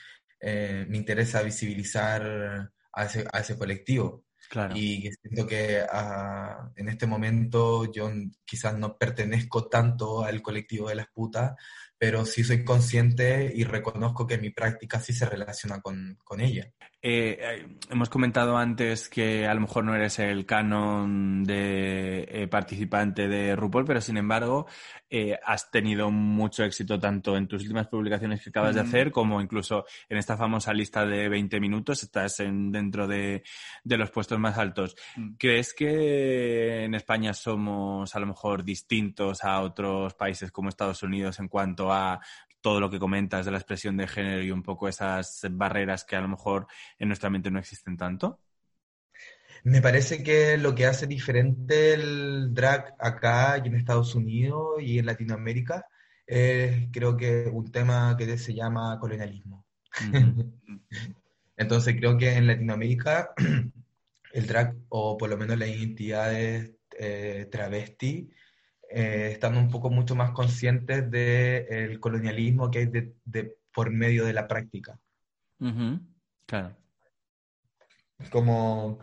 eh, me interesa visibilizar a ese, a ese colectivo. Claro. Y siento que ah, en este momento yo quizás no pertenezco tanto al colectivo de las putas, pero sí soy consciente y reconozco que mi práctica sí se relaciona con, con ella. Eh, eh, hemos comentado antes que a lo mejor no eres el canon de eh, participante de RuPaul, pero sin embargo eh, has tenido mucho éxito tanto en tus últimas publicaciones que acabas de Mm. hacer como incluso en esta famosa lista de 20 minutos. Estás en, dentro de, de los puestos más altos. Mm. ¿Crees que en España somos a lo mejor distintos a otros países como Estados Unidos en cuanto a todo lo que comentas de la expresión de género y un poco esas barreras que a lo mejor en nuestra mente no existen tanto? Me parece que lo que hace diferente el drag acá y en Estados Unidos y en Latinoamérica es creo que un tema que se llama colonialismo. Entonces creo que en Latinoamérica el drag, o por lo menos las identidades eh, travesti, eh, están un poco mucho más conscientes del colonialismo que hay de, de- por medio de la práctica. Ujú. Claro. Como,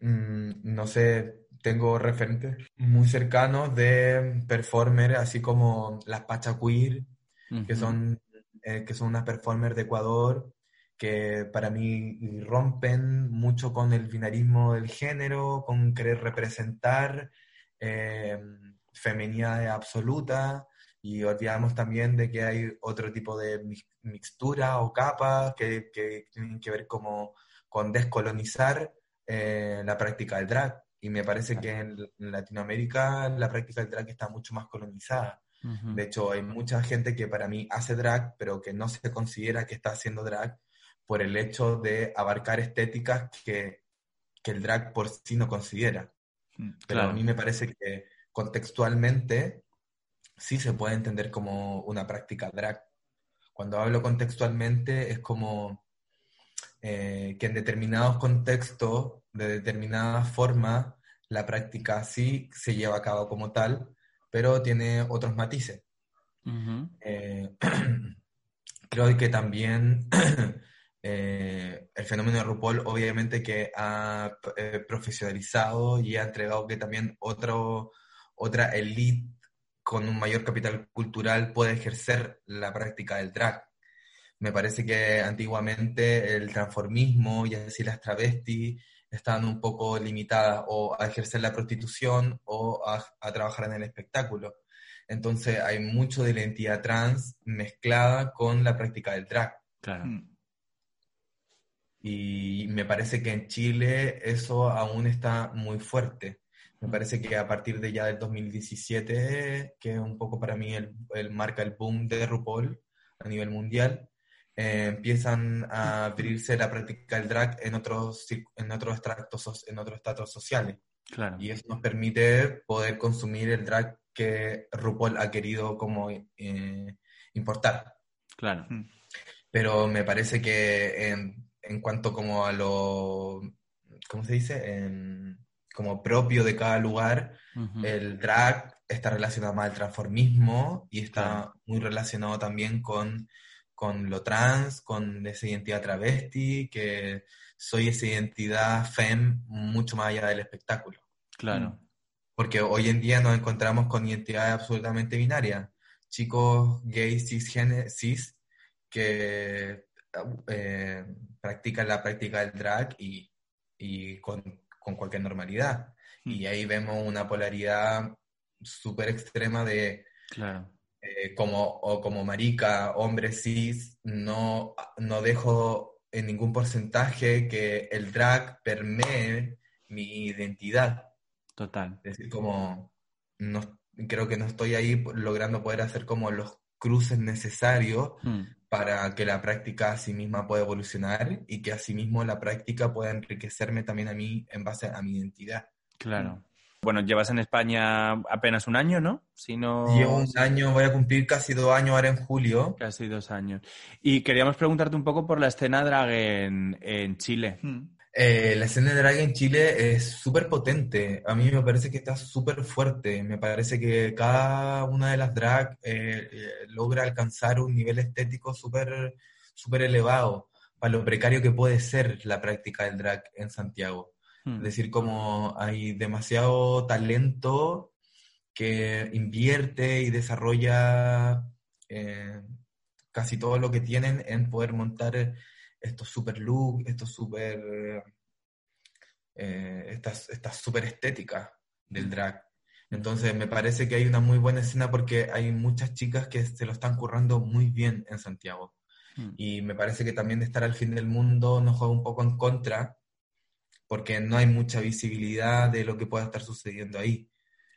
mm, no sé, tengo referentes muy cercanos de performers, así como las Pacha Queer, que Ujú. son, eh, que son unas performers de Ecuador que para mí rompen mucho con el binarismo del género, con querer representar eh, feminidad absoluta y olvidamos también de que hay otro tipo de mi- mixtura o capas que, que tienen que ver como con descolonizar eh, la práctica del drag. Y me parece que en Latinoamérica la práctica del drag está mucho más colonizada. De hecho, hay mucha gente que para mí hace drag, pero que no se considera que está haciendo drag por el hecho de abarcar estéticas que, que el drag por sí no considera. Mm. Pero Claro. a mí me parece que contextualmente sí se puede entender como una práctica drag. Cuando hablo contextualmente es como eh, que en determinados contextos, de determinada forma, la práctica sí se lleva a cabo como tal, pero tiene otros matices. Eh, creo que también eh, el fenómeno de RuPaul obviamente que ha profesionalizado y ha entregado que también otro, otra elite con un mayor capital cultural puede ejercer la práctica del drag. Me parece que antiguamente el transformismo y así las travestis estaban un poco limitadas o a ejercer la prostitución o a, a trabajar en el espectáculo. Entonces hay mucho de la identidad trans mezclada con la práctica del drag. Claro. Mm. Y me parece que en Chile eso aún está muy fuerte. Me parece que a partir de ya del 2017, que es un poco para mí el, el marca el boom de RuPaul a nivel mundial, eh, empiezan a abrirse la práctica del drag en otros, en otros extractos, en otros estratos sociales. Claro. Y eso nos permite poder consumir el drag que RuPaul ha querido como eh, importar. Claro. Pero me parece que en, en cuanto como a lo, ¿cómo se dice? En- como propio de cada lugar, el drag está relacionado más al transformismo y está Claro. muy relacionado también con, con lo trans, con esa identidad travesti, que soy esa identidad fem mucho más allá del espectáculo. Claro. Porque hoy en día nos encontramos con identidades absolutamente binarias. Chicos gays, cisgénero, cis, que eh, practican la práctica del drag y, y con, con cualquier normalidad. Y ahí vemos una polaridad súper extrema de Claro. eh, como, o como marica, hombre cis, no, no dejo en ningún porcentaje que el drag permee mi identidad. Total. Es decir, como no, creo que no estoy ahí logrando poder hacer como los cruces necesarios Mm. Para que la práctica a sí misma pueda evolucionar y que asimismo la práctica pueda enriquecerme también a mí en base a mi identidad. Claro. bueno, llevas en España apenas un año, ¿no? Si no... Llevo un año, voy a cumplir casi dos años ahora en julio. Casi dos años. Y queríamos preguntarte un poco por la escena drag en, en Chile. Eh, la escena de drag en Chile es súper potente. A mí me parece que está súper fuerte. Me parece que cada una de las drag eh, eh, logra alcanzar un nivel estético súper súper elevado para lo precario que puede ser la práctica del drag en Santiago. Hmm. Es decir, como hay demasiado talento que invierte y desarrolla eh, casi todo lo que tienen en poder montar estos super looks, estos super, eh, estas, estas super estéticas del drag. Entonces me parece que hay una muy buena escena porque hay muchas chicas que se lo están currando muy bien en Santiago. Hmm. Y me parece que también de estar al fin del mundo nos juega un poco en contra, porque no hay mucha visibilidad de lo que pueda estar sucediendo ahí.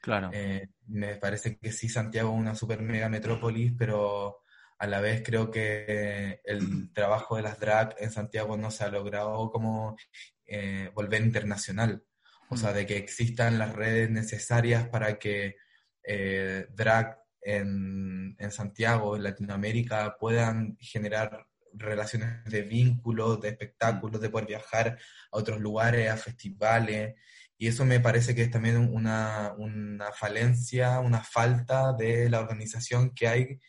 Claro. Eh, me parece que sí, Santiago es una super mega metrópolis, pero a la vez creo que el trabajo de las drag en Santiago no se ha logrado como eh, volver internacional. O sea, de que existan las redes necesarias para que eh, drag en, en Santiago, en Latinoamérica, puedan generar relaciones de vínculos, de espectáculos, de poder viajar a otros lugares, a festivales. Y eso me parece que es también una, una falencia, una falta de la organización que hay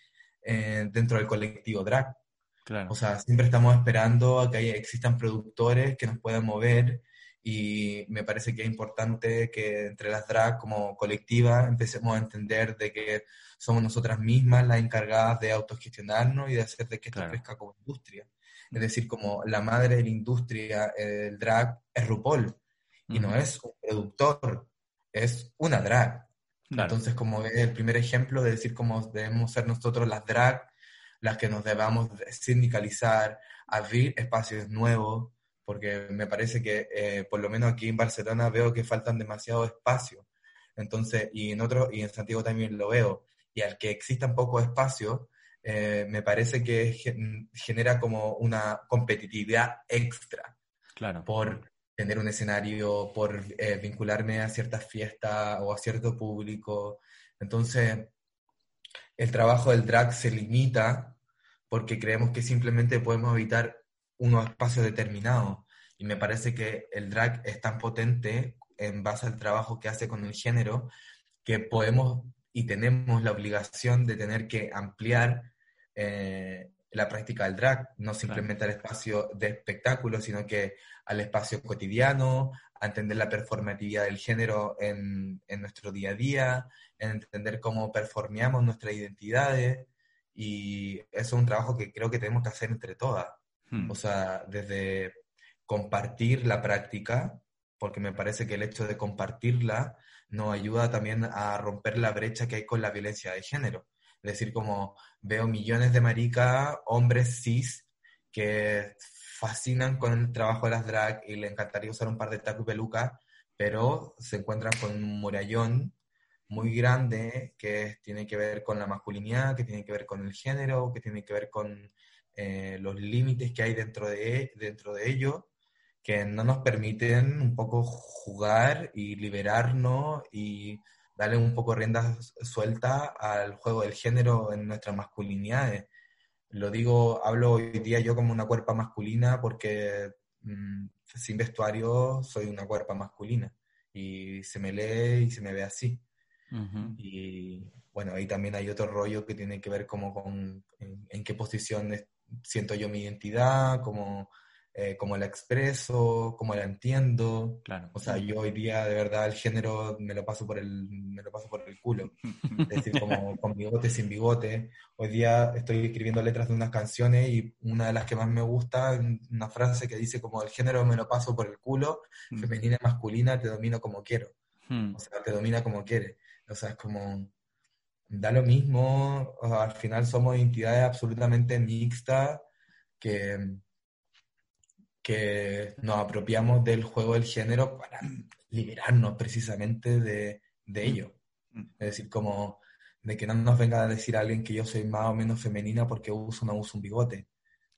eh, dentro del colectivo drag. Claro. O sea, siempre estamos esperando a que haya- existan productores que nos puedan mover y me parece que es importante que entre las drag como colectiva empecemos a entender de que somos nosotras mismas las encargadas de autogestionarnos y de hacer de que esto Claro. crezca como industria. Es decir, como la madre de la industria del drag es RuPaul y no Ujú. es un productor, es una drag. Claro. Entonces, como es el primer ejemplo de decir cómo debemos ser nosotros las drag, las que nos debamos sindicalizar, abrir espacios nuevos, porque me parece que eh, por lo menos aquí en Barcelona veo que faltan demasiado espacios. Entonces, y en otro, y en Santiago también lo veo. Y al que existan pocos espacios, eh, me parece que gen- genera como una competitividad extra Claro. por tener un escenario, por eh, vincularme a ciertas fiestas o a cierto público. Entonces, el trabajo del drag se limita porque creemos que simplemente podemos evitar unos espacios determinados. Y me parece que el drag es tan potente en base al trabajo que hace con el género que podemos y tenemos la obligación de tener que ampliar eh, la práctica del drag, no simplemente al espacio de espectáculo, sino que al espacio cotidiano, a entender la performatividad del género en, en nuestro día a día, en entender cómo performeamos nuestras identidades, y eso es un trabajo que creo que tenemos que hacer entre todas. Hmm. O sea, desde compartir la práctica, porque me parece que el hecho de compartirla nos ayuda también a romper la brecha que hay con la violencia de género. Es decir, como veo millones de maricas, hombres cis, que fascinan con el trabajo de las drag y le encantaría usar un par de tacos y pelucas, pero se encuentran con un murallón muy grande que tiene que ver con la masculinidad, que tiene que ver con el género, que tiene que ver con eh, los límites que hay dentro de, dentro de ello, que no nos permiten un poco jugar y liberarnos y darle un poco rienda suelta al juego del género en nuestras masculinidades. Lo digo, hablo hoy día yo como una cuerpa masculina porque mm, sin vestuario soy una cuerpa masculina y se me lee y se me ve así. Ujú. Y bueno, ahí también hay otro rollo que tiene que ver como con en, en qué posición es- siento yo mi identidad, cómo, eh, cómo la expreso, cómo la entiendo. Claro. O sea, yo hoy día de verdad el género me lo paso por el, me lo paso por el culo. Es decir, como con bigote, sin bigote. Hoy día estoy escribiendo letras de unas canciones y una de las que más me gusta, una frase que dice como el género me lo paso por el culo, Mm. femenina y masculina, te domino como quiero. Hmm. O sea, te domina como quiere. O sea, es como, da lo mismo, o sea, al final somos entidades absolutamente mixtas que, que nos apropiamos del juego del género para liberarnos precisamente de, de ello. Es decir, como de que no nos venga a decir alguien que yo soy más o menos femenina porque uso o no uso un bigote.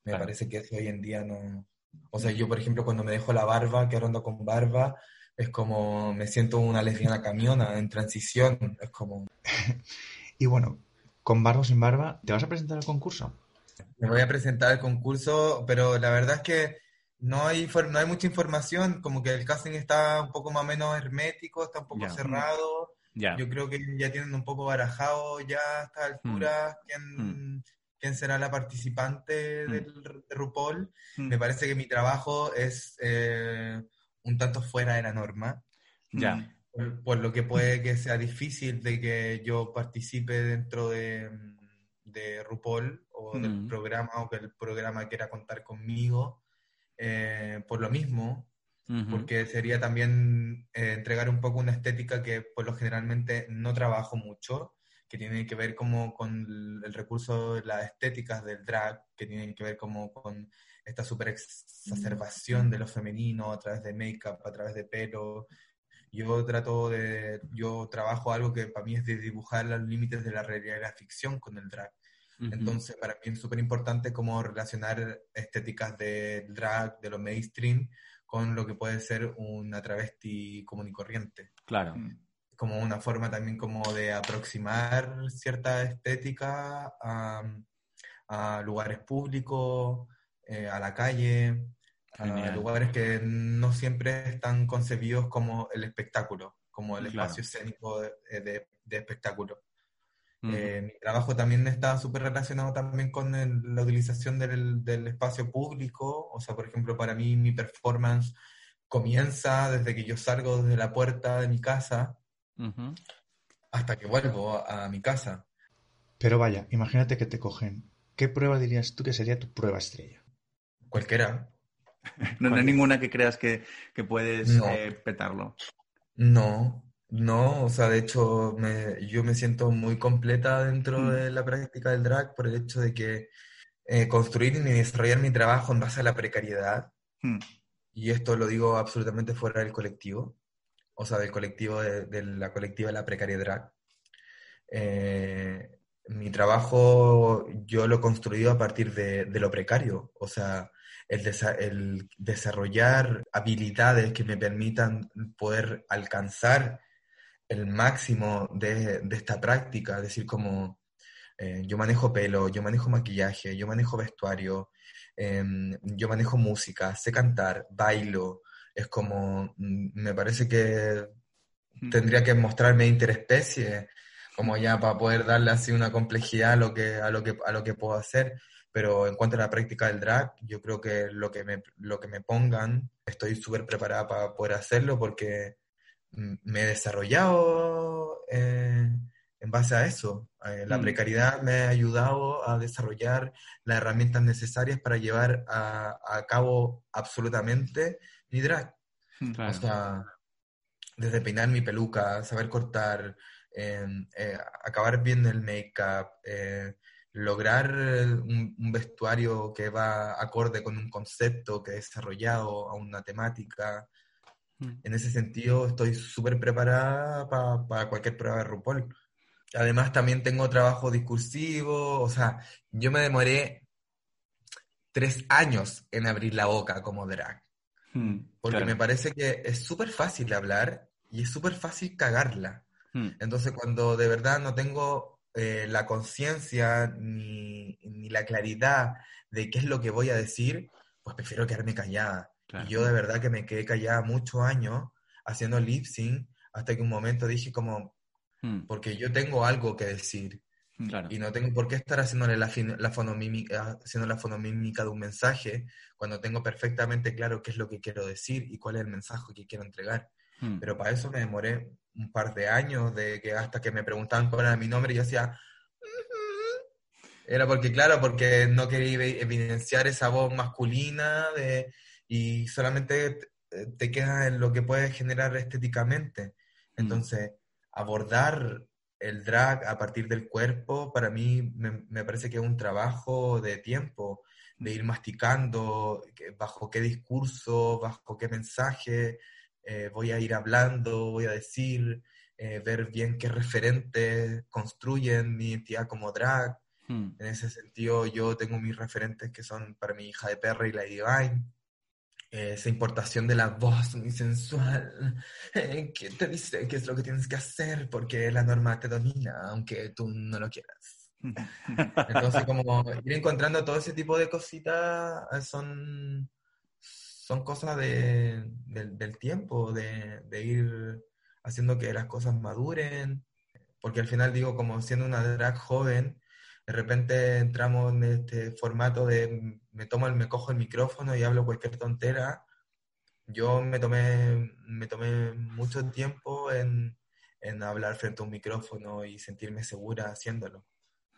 Me Claro. parece que eso hoy en día no... O sea, yo, por ejemplo, cuando me dejo la barba, que ahora ando con barba, es como me siento una lesbiana camiona en transición, es como... Y bueno, con barba o sin barba, ¿te vas a presentar al concurso? Me voy a presentar al concurso, pero la verdad es que no hay, no hay mucha información, como que el casting está un poco más o menos hermético, está un poco cerrado. Ya. Yo creo que ya tienen un poco barajado ya a esta altura Mm. quién, quién será la participante del de RuPaul. Mm. Me parece que mi trabajo es eh, un tanto fuera de la norma, Ya. por, por lo que puede que sea difícil de que yo participe dentro de, de RuPaul o del Mm. programa o que el programa quiera contar conmigo. Eh, por lo mismo, porque sería también eh, entregar un poco una estética que por lo generalmente no trabajo mucho, que tiene que ver como con el, recurso de las estéticas del drag, que tienen que ver como con esta super exacerbación de lo femenino a través de make-up, a través de pelo. Yo trato de, yo trabajo algo que para mí es de dibujar los límites de la realidad y la ficción con el drag. Entonces, para mí es súper importante como relacionar estéticas del drag, de lo mainstream, con lo que puede ser una travesti común y corriente. Claro. Como una forma también como de aproximar cierta estética a, a lugares públicos, eh, a la calle, a Genial. lugares que no siempre están concebidos como el espectáculo, como el Claro. espacio escénico de- de- de espectáculo. Eh, mi trabajo también está súper relacionado también con el- la utilización del, del espacio público. O sea, por ejemplo, para mí mi performance comienza desde que yo salgo desde la puerta de mi casa hasta que vuelvo a, a mi casa. Pero vaya, imagínate que te cogen. ¿Qué prueba dirías tú que sería tu prueba estrella? Cualquiera. No, no hay ninguna que creas que, que puedes No. eh, petarlo. No, no, o sea, de hecho me- yo me siento muy completa dentro Mm. de la práctica del drag por el hecho de que eh, construir y desarrollar mi trabajo en base a la precariedad, Hmm. y esto lo digo absolutamente fuera del colectivo, o sea, del colectivo de, de la colectiva de la precaria drag. Eh, mi trabajo yo lo he construido a partir de, de lo precario, o sea, el, desa- el desarrollar habilidades que me permitan poder alcanzar el máximo de, de esta práctica, es decir, como eh, yo manejo pelo, yo manejo maquillaje, yo manejo vestuario, em, yo manejo música, sé cantar, bailo, es como, mm, me parece que tendría que mostrarme interespecie, como ya para poder darle así una complejidad a lo que, a lo que, a lo que puedo hacer. Pero en cuanto a la práctica del drag, yo creo que lo que me, lo que me pongan, estoy súper preparada para poder hacerlo porque mm, me he desarrollado eh, en base a eso. Eh, la Mm. precariedad me ha ayudado a desarrollar las herramientas necesarias para llevar a, a cabo absolutamente mi drag. Claro. O sea, desde peinar mi peluca, saber cortar, eh, eh, acabar bien el make-up, lograr un, un vestuario que va acorde con un concepto que he desarrollado a una temática. Mm. En ese sentido, estoy súper preparada pa- para cualquier prueba de RuPaul. Además, también tengo trabajo discursivo, o sea, yo me demoré tres años en abrir la boca como drag. Mm. Porque Claro. me parece que es súper fácil hablar y es súper fácil cagarla. Mm. Entonces, cuando de verdad no tengo eh, la conciencia ni, ni la claridad de qué es lo que voy a decir, pues prefiero quedarme callada. Claro. Y yo de verdad que me quedé callada muchos años haciendo lip sync hasta que un momento dije como, Mm. porque yo tengo algo que decir Claro. y no tengo por qué estar haciéndole la, la fonomímica, haciendo la fonomímica de un mensaje cuando tengo perfectamente claro qué es lo que quiero decir y cuál es el mensaje que quiero entregar. Mm. Pero para eso me demoré un par de años, de que hasta que me preguntaban cuál era mi nombre, yo hacía... "Ujú". Era porque, claro, porque no quería evi- evidenciar esa voz masculina de, y solamente te, te queda en lo que puedes generar estéticamente. Entonces, abordar el drag a partir del cuerpo, para mí me, me parece que es un trabajo de tiempo, de ir masticando bajo qué discurso, bajo qué mensaje eh, voy a ir hablando, voy a decir, eh, ver bien qué referentes construyen mi identidad como drag. Mm. En ese sentido, yo tengo mis referentes que son para mi hija de perra y la Divine. Esa importación de la voz muy sensual, eh, que te dice qué es lo que tienes que hacer porque la norma te domina, aunque tú no lo quieras. Entonces, como ir encontrando todo ese tipo de cositas eh, son, son cosas de, del- del tiempo, de, de ir haciendo que las cosas maduren, porque al final digo, como siendo una drag joven, de repente entramos en este formato de me tomo el, me cojo el micrófono y hablo cualquier tontera. Yo me tomé, me tomé mucho tiempo en, en hablar frente a un micrófono y sentirme segura haciéndolo.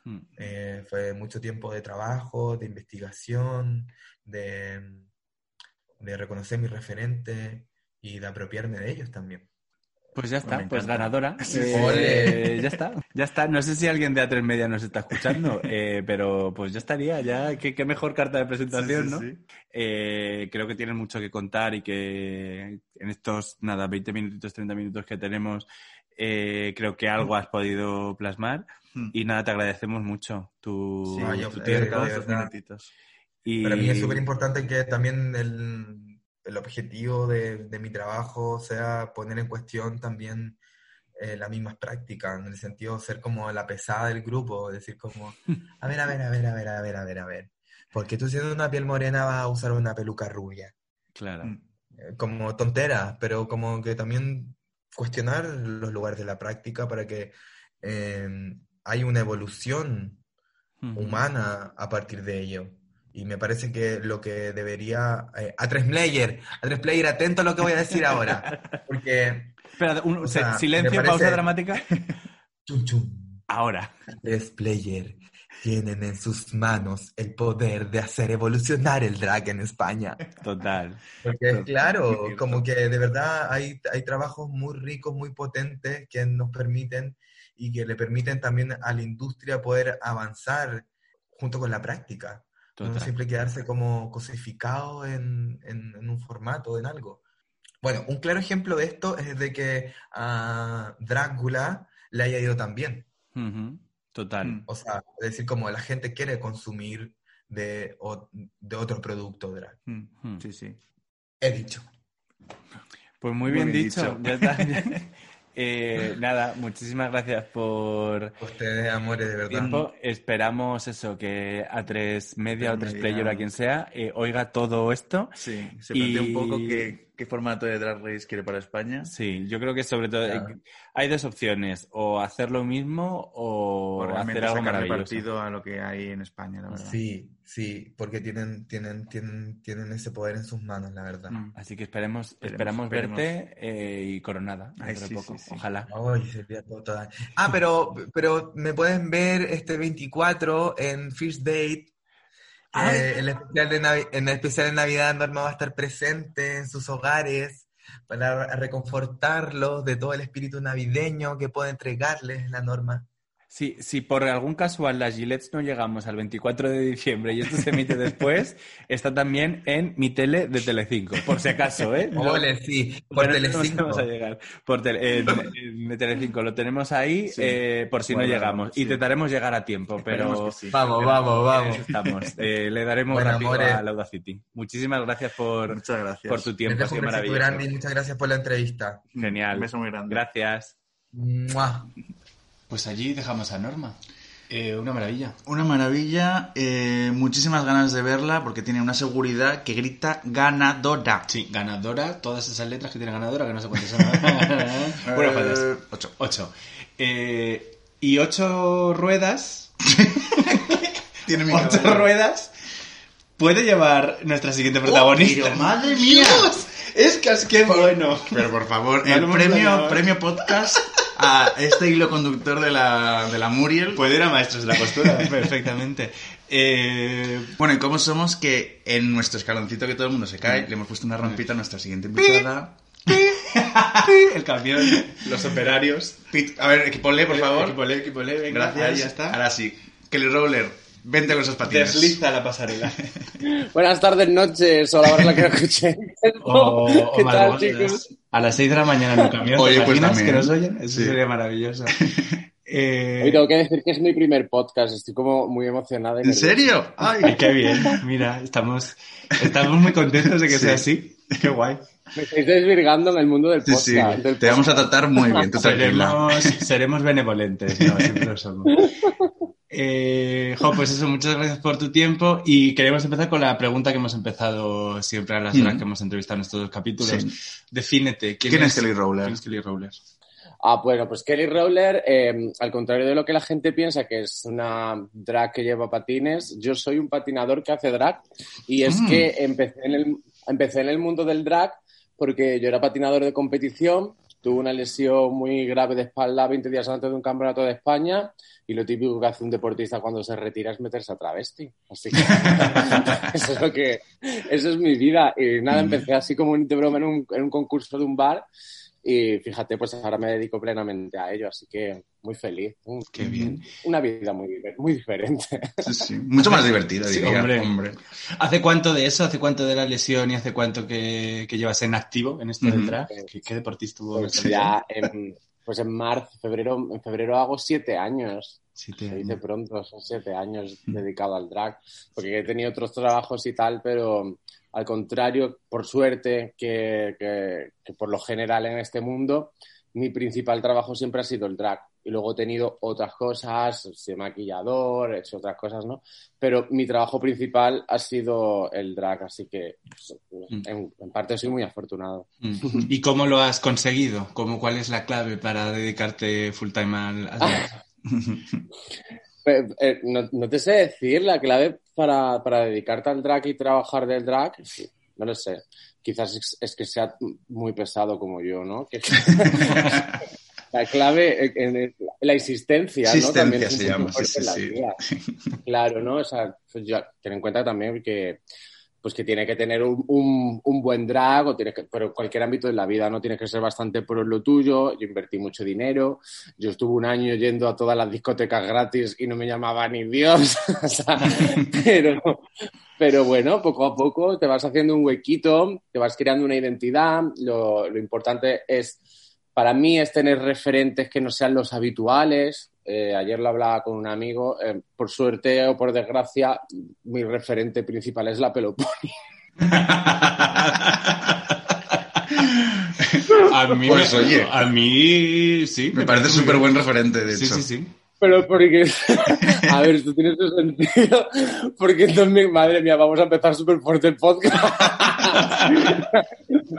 Hmm. Eh, fue mucho tiempo de trabajo, de investigación, de, de reconocer mis referentes y de apropiarme de ellos también. Pues ya está, pues ganadora. Eh. Ole. ya está, ya está. No sé si alguien de A3 Media nos está escuchando, eh, pero pues ya estaría, ya qué, qué mejor carta de presentación, Sí, sí, ¿no? sí. Eh, creo que tienes mucho que contar y que en estos, nada, 20 minutitos, 30 minutos que tenemos, eh, creo que algo has podido plasmar. Hmm. Y nada, te agradecemos mucho tu, tu eh, tiempo. minutitos. Y... Para mí es súper importante que también el, el objetivo de, de mi trabajo sea poner en cuestión también eh, las mismas prácticas, en el sentido de ser como la pesada del grupo, decir como, a ver, a ver, a ver, a ver, a ver, a ver, a ver, porque tú siendo una piel morena vas a usar una peluca rubia? Claro. Mm. Eh, Como tontera, pero como que también cuestionar los lugares de la práctica para que eh, hay una evolución humana a partir de ello. Y me parece que lo que debería... eh, a tres player, a tres player, atento a lo que voy a decir ahora. Porque... Espera, un- O sea, silencio, parece- pausa dramática. Chum, chum, Ahora. tres player tienen en sus manos el poder de hacer evolucionar el drag en España. Total. Porque Muy claro, como que de verdad hay, hay trabajos muy ricos, muy potentes que nos permiten y que le permiten también a la industria poder avanzar junto con la práctica. No siempre quedarse como cosificado en, en- en un formato, en algo. Bueno, un claro ejemplo de esto es de que a Drácula le haya ido tan bien. Total. Mm. O sea, es decir, como la gente quiere consumir de, o- de otro producto drag. Mm. Hmm. Sí, sí. He dicho. Pues muy, Muy bien, bien dicho. dicho. Ya está. Eh, nada, muchísimas gracias por Ustedes, amores, de verdad. tiempo. Esperamos eso, que a tres media o Tres player a quien sea eh, oiga todo esto. Sí, se plantea Y- un poco qué, qué formato de Drag Race quiere para España. Sí, yo creo que sobre todo Claro. hay dos opciones, o hacer lo mismo o, O realmente hacer algo maravilloso. partido a lo que hay en España, la verdad. Sí, sí, porque tienen, tienen, tienen, tienen ese poder en sus manos, la verdad. Mm. Así que esperemos, Esperemos, verte eh, y coronada Ay, dentro de poco. sí, sí. Ojalá. Ay, sería total. Ah, pero, pero me pueden ver este 24 en Fish Date. Ay. Eh, en, el especial de Navi- en el especial de Navidad, Norma va a estar presente en sus hogares para reconfortarlos de todo el espíritu navideño que puede entregarles la Norma. Si, si por algún casual las Gillets no llegamos al 24 de diciembre y esto se emite después, está también en mi tele de Telecinco, por si acaso, ¿eh? Ole, sí, por Bueno, no Telecinco. vamos a llegar. Por tele- en, en Telecinco lo tenemos ahí Sí. eh, por si no llegamos. sí. Intentaremos llegar a tiempo, pero sí. Vamos, pero vamos, vamos. estamos. Eh, le daremos Bueno, rápido amores. a Lauda City. Muchísimas gracias por, Muchas gracias. por tu tiempo, ha sido maravilloso. grande y muchas gracias por la entrevista. Genial. Un beso muy grande. Gracias. ¡Mua! Pues allí dejamos a Norma. Eh, una maravilla. Una maravilla, eh, muchísimas ganas de verla porque tiene una seguridad que grita ganadora. Sí, ganadora, todas esas letras que tiene ganadora, que no sé cuántas son. bueno, Eh, faltas. ocho. Ocho. Eh, y ocho ruedas. Tiene mi ocho cabello. ruedas. Puede llevar nuestra siguiente protagonista. pero madre mía. Dios, es que es que bueno. Pero por favor, No el premio, premio podcast a este hilo conductor de la, de la Muriel. Puede ir a maestros de la costura, perfectamente. Eh, Bueno, y cómo somos que en nuestro escaloncito que todo el mundo se cae, le hemos puesto una rampita a nuestra siguiente invitada. el camión, los operarios. Pit- A ver, equipole, por favor. Equipole, equipole, venga, Gracias. ahí ya está. Ahora sí. Kelly Rowler, vente con esos patines. Desliza la pasarela. Buenas tardes, noches, o la hora en la que escuché. O, o ¿Qué tal, chicos? A las 6 de la mañana en un camión. Oye, ¿te pues también. que nos oyen? Eso Sí. sería maravilloso. Eh, Hoy tengo que decir que es mi primer podcast, estoy como muy emocionada. y ¿En serio? Ay, ay, qué bien. Mira, estamos, estamos muy contentos de que Sí. sea así. Qué guay. Me estáis desvirgando en el mundo del sí, podcast. sí. del Te vamos a podcast. tratar muy bien, tú. Seremos, seremos benevolentes, no, siempre lo somos. Eh, jo, pues eso, muchas gracias por tu tiempo y queremos empezar con la pregunta que hemos empezado siempre a las Mm. drag que hemos entrevistado en estos dos capítulos. Sí. Defínete. ¿Quién, ¿Quién es Kelly Rowland? ¿Quién es Kelly Rowland? Ah, bueno, pues Kelly Rowler, eh, al contrario de lo que la gente piensa, que es una drag que lleva patines, yo soy un patinador que hace drag. Y es Mm. que empecé en, el, empecé en el mundo del drag porque yo era patinador de competición, tuve una lesión muy grave de espalda 20 días antes de un campeonato de España y lo típico que hace un deportista cuando se retira es meterse a travesti. Así que eso es lo que, eso es mi vida. Y nada, empecé así como un de broma en un, en un concurso de un bar y fíjate, pues ahora me dedico plenamente a ello, así que muy feliz. Qué bien. Una vida muy, muy diferente. Sí, sí. Mucho más divertido, Sí, diría. hombre. hombre. ¿Hace cuánto de eso? ¿Hace cuánto de la lesión y hace cuánto que, que llevas en activo en esto del drag? ¿Qué, qué deportista tuvo Pues ya en, pues en marzo, febrero, en febrero hago siete años. Siete Se dice años. pronto, son siete años dedicado al drag, porque he tenido otros trabajos y tal, pero al contrario, por suerte, que, que- que por lo general en este mundo, mi principal trabajo siempre ha sido el drag. Y luego he tenido otras cosas, soy maquillador, he hecho otras cosas, ¿no? Pero mi trabajo principal ha sido el drag, así que pues, en, en parte soy muy afortunado. Mm. ¿Y cómo lo has conseguido? ¿Cómo, ¿Cuál es la clave para dedicarte full time al, al drag? Eh, eh, no, no te sé decir la clave para, para dedicarte al drag y trabajar del drag. Sí, no lo sé. Quizás es, es que sea muy pesado como yo, ¿no? Que- la clave en, en la existencia, ¿no? También se llama, sí, sí, en sí. Claro, ¿no? O sea, pues ten en cuenta también que pues que tiene que tener un, un- un buen drag, o tiene que, pero en cualquier ámbito de la vida, ¿no? Tiene que ser bastante por lo tuyo. Yo invertí mucho dinero. Yo estuve un año yendo a todas las discotecas gratis y no me llamaba ni Dios. O sea, pero, pero bueno, poco a poco te vas haciendo un huequito, te vas creando una identidad. Lo, lo importante es, para mí, es tener referentes que no sean los habituales. Eh, ayer lo hablaba con un amigo. eh, por suerte o por desgracia, mi referente principal es la Peloponi. A mí, Pues, me- oye. a mí sí. Me parece súper buen referente, de Sí, hecho. sí, sí. Pero porque, a ver, esto tiene su sentido, porque entonces, madre mía, vamos a empezar súper fuerte el podcast.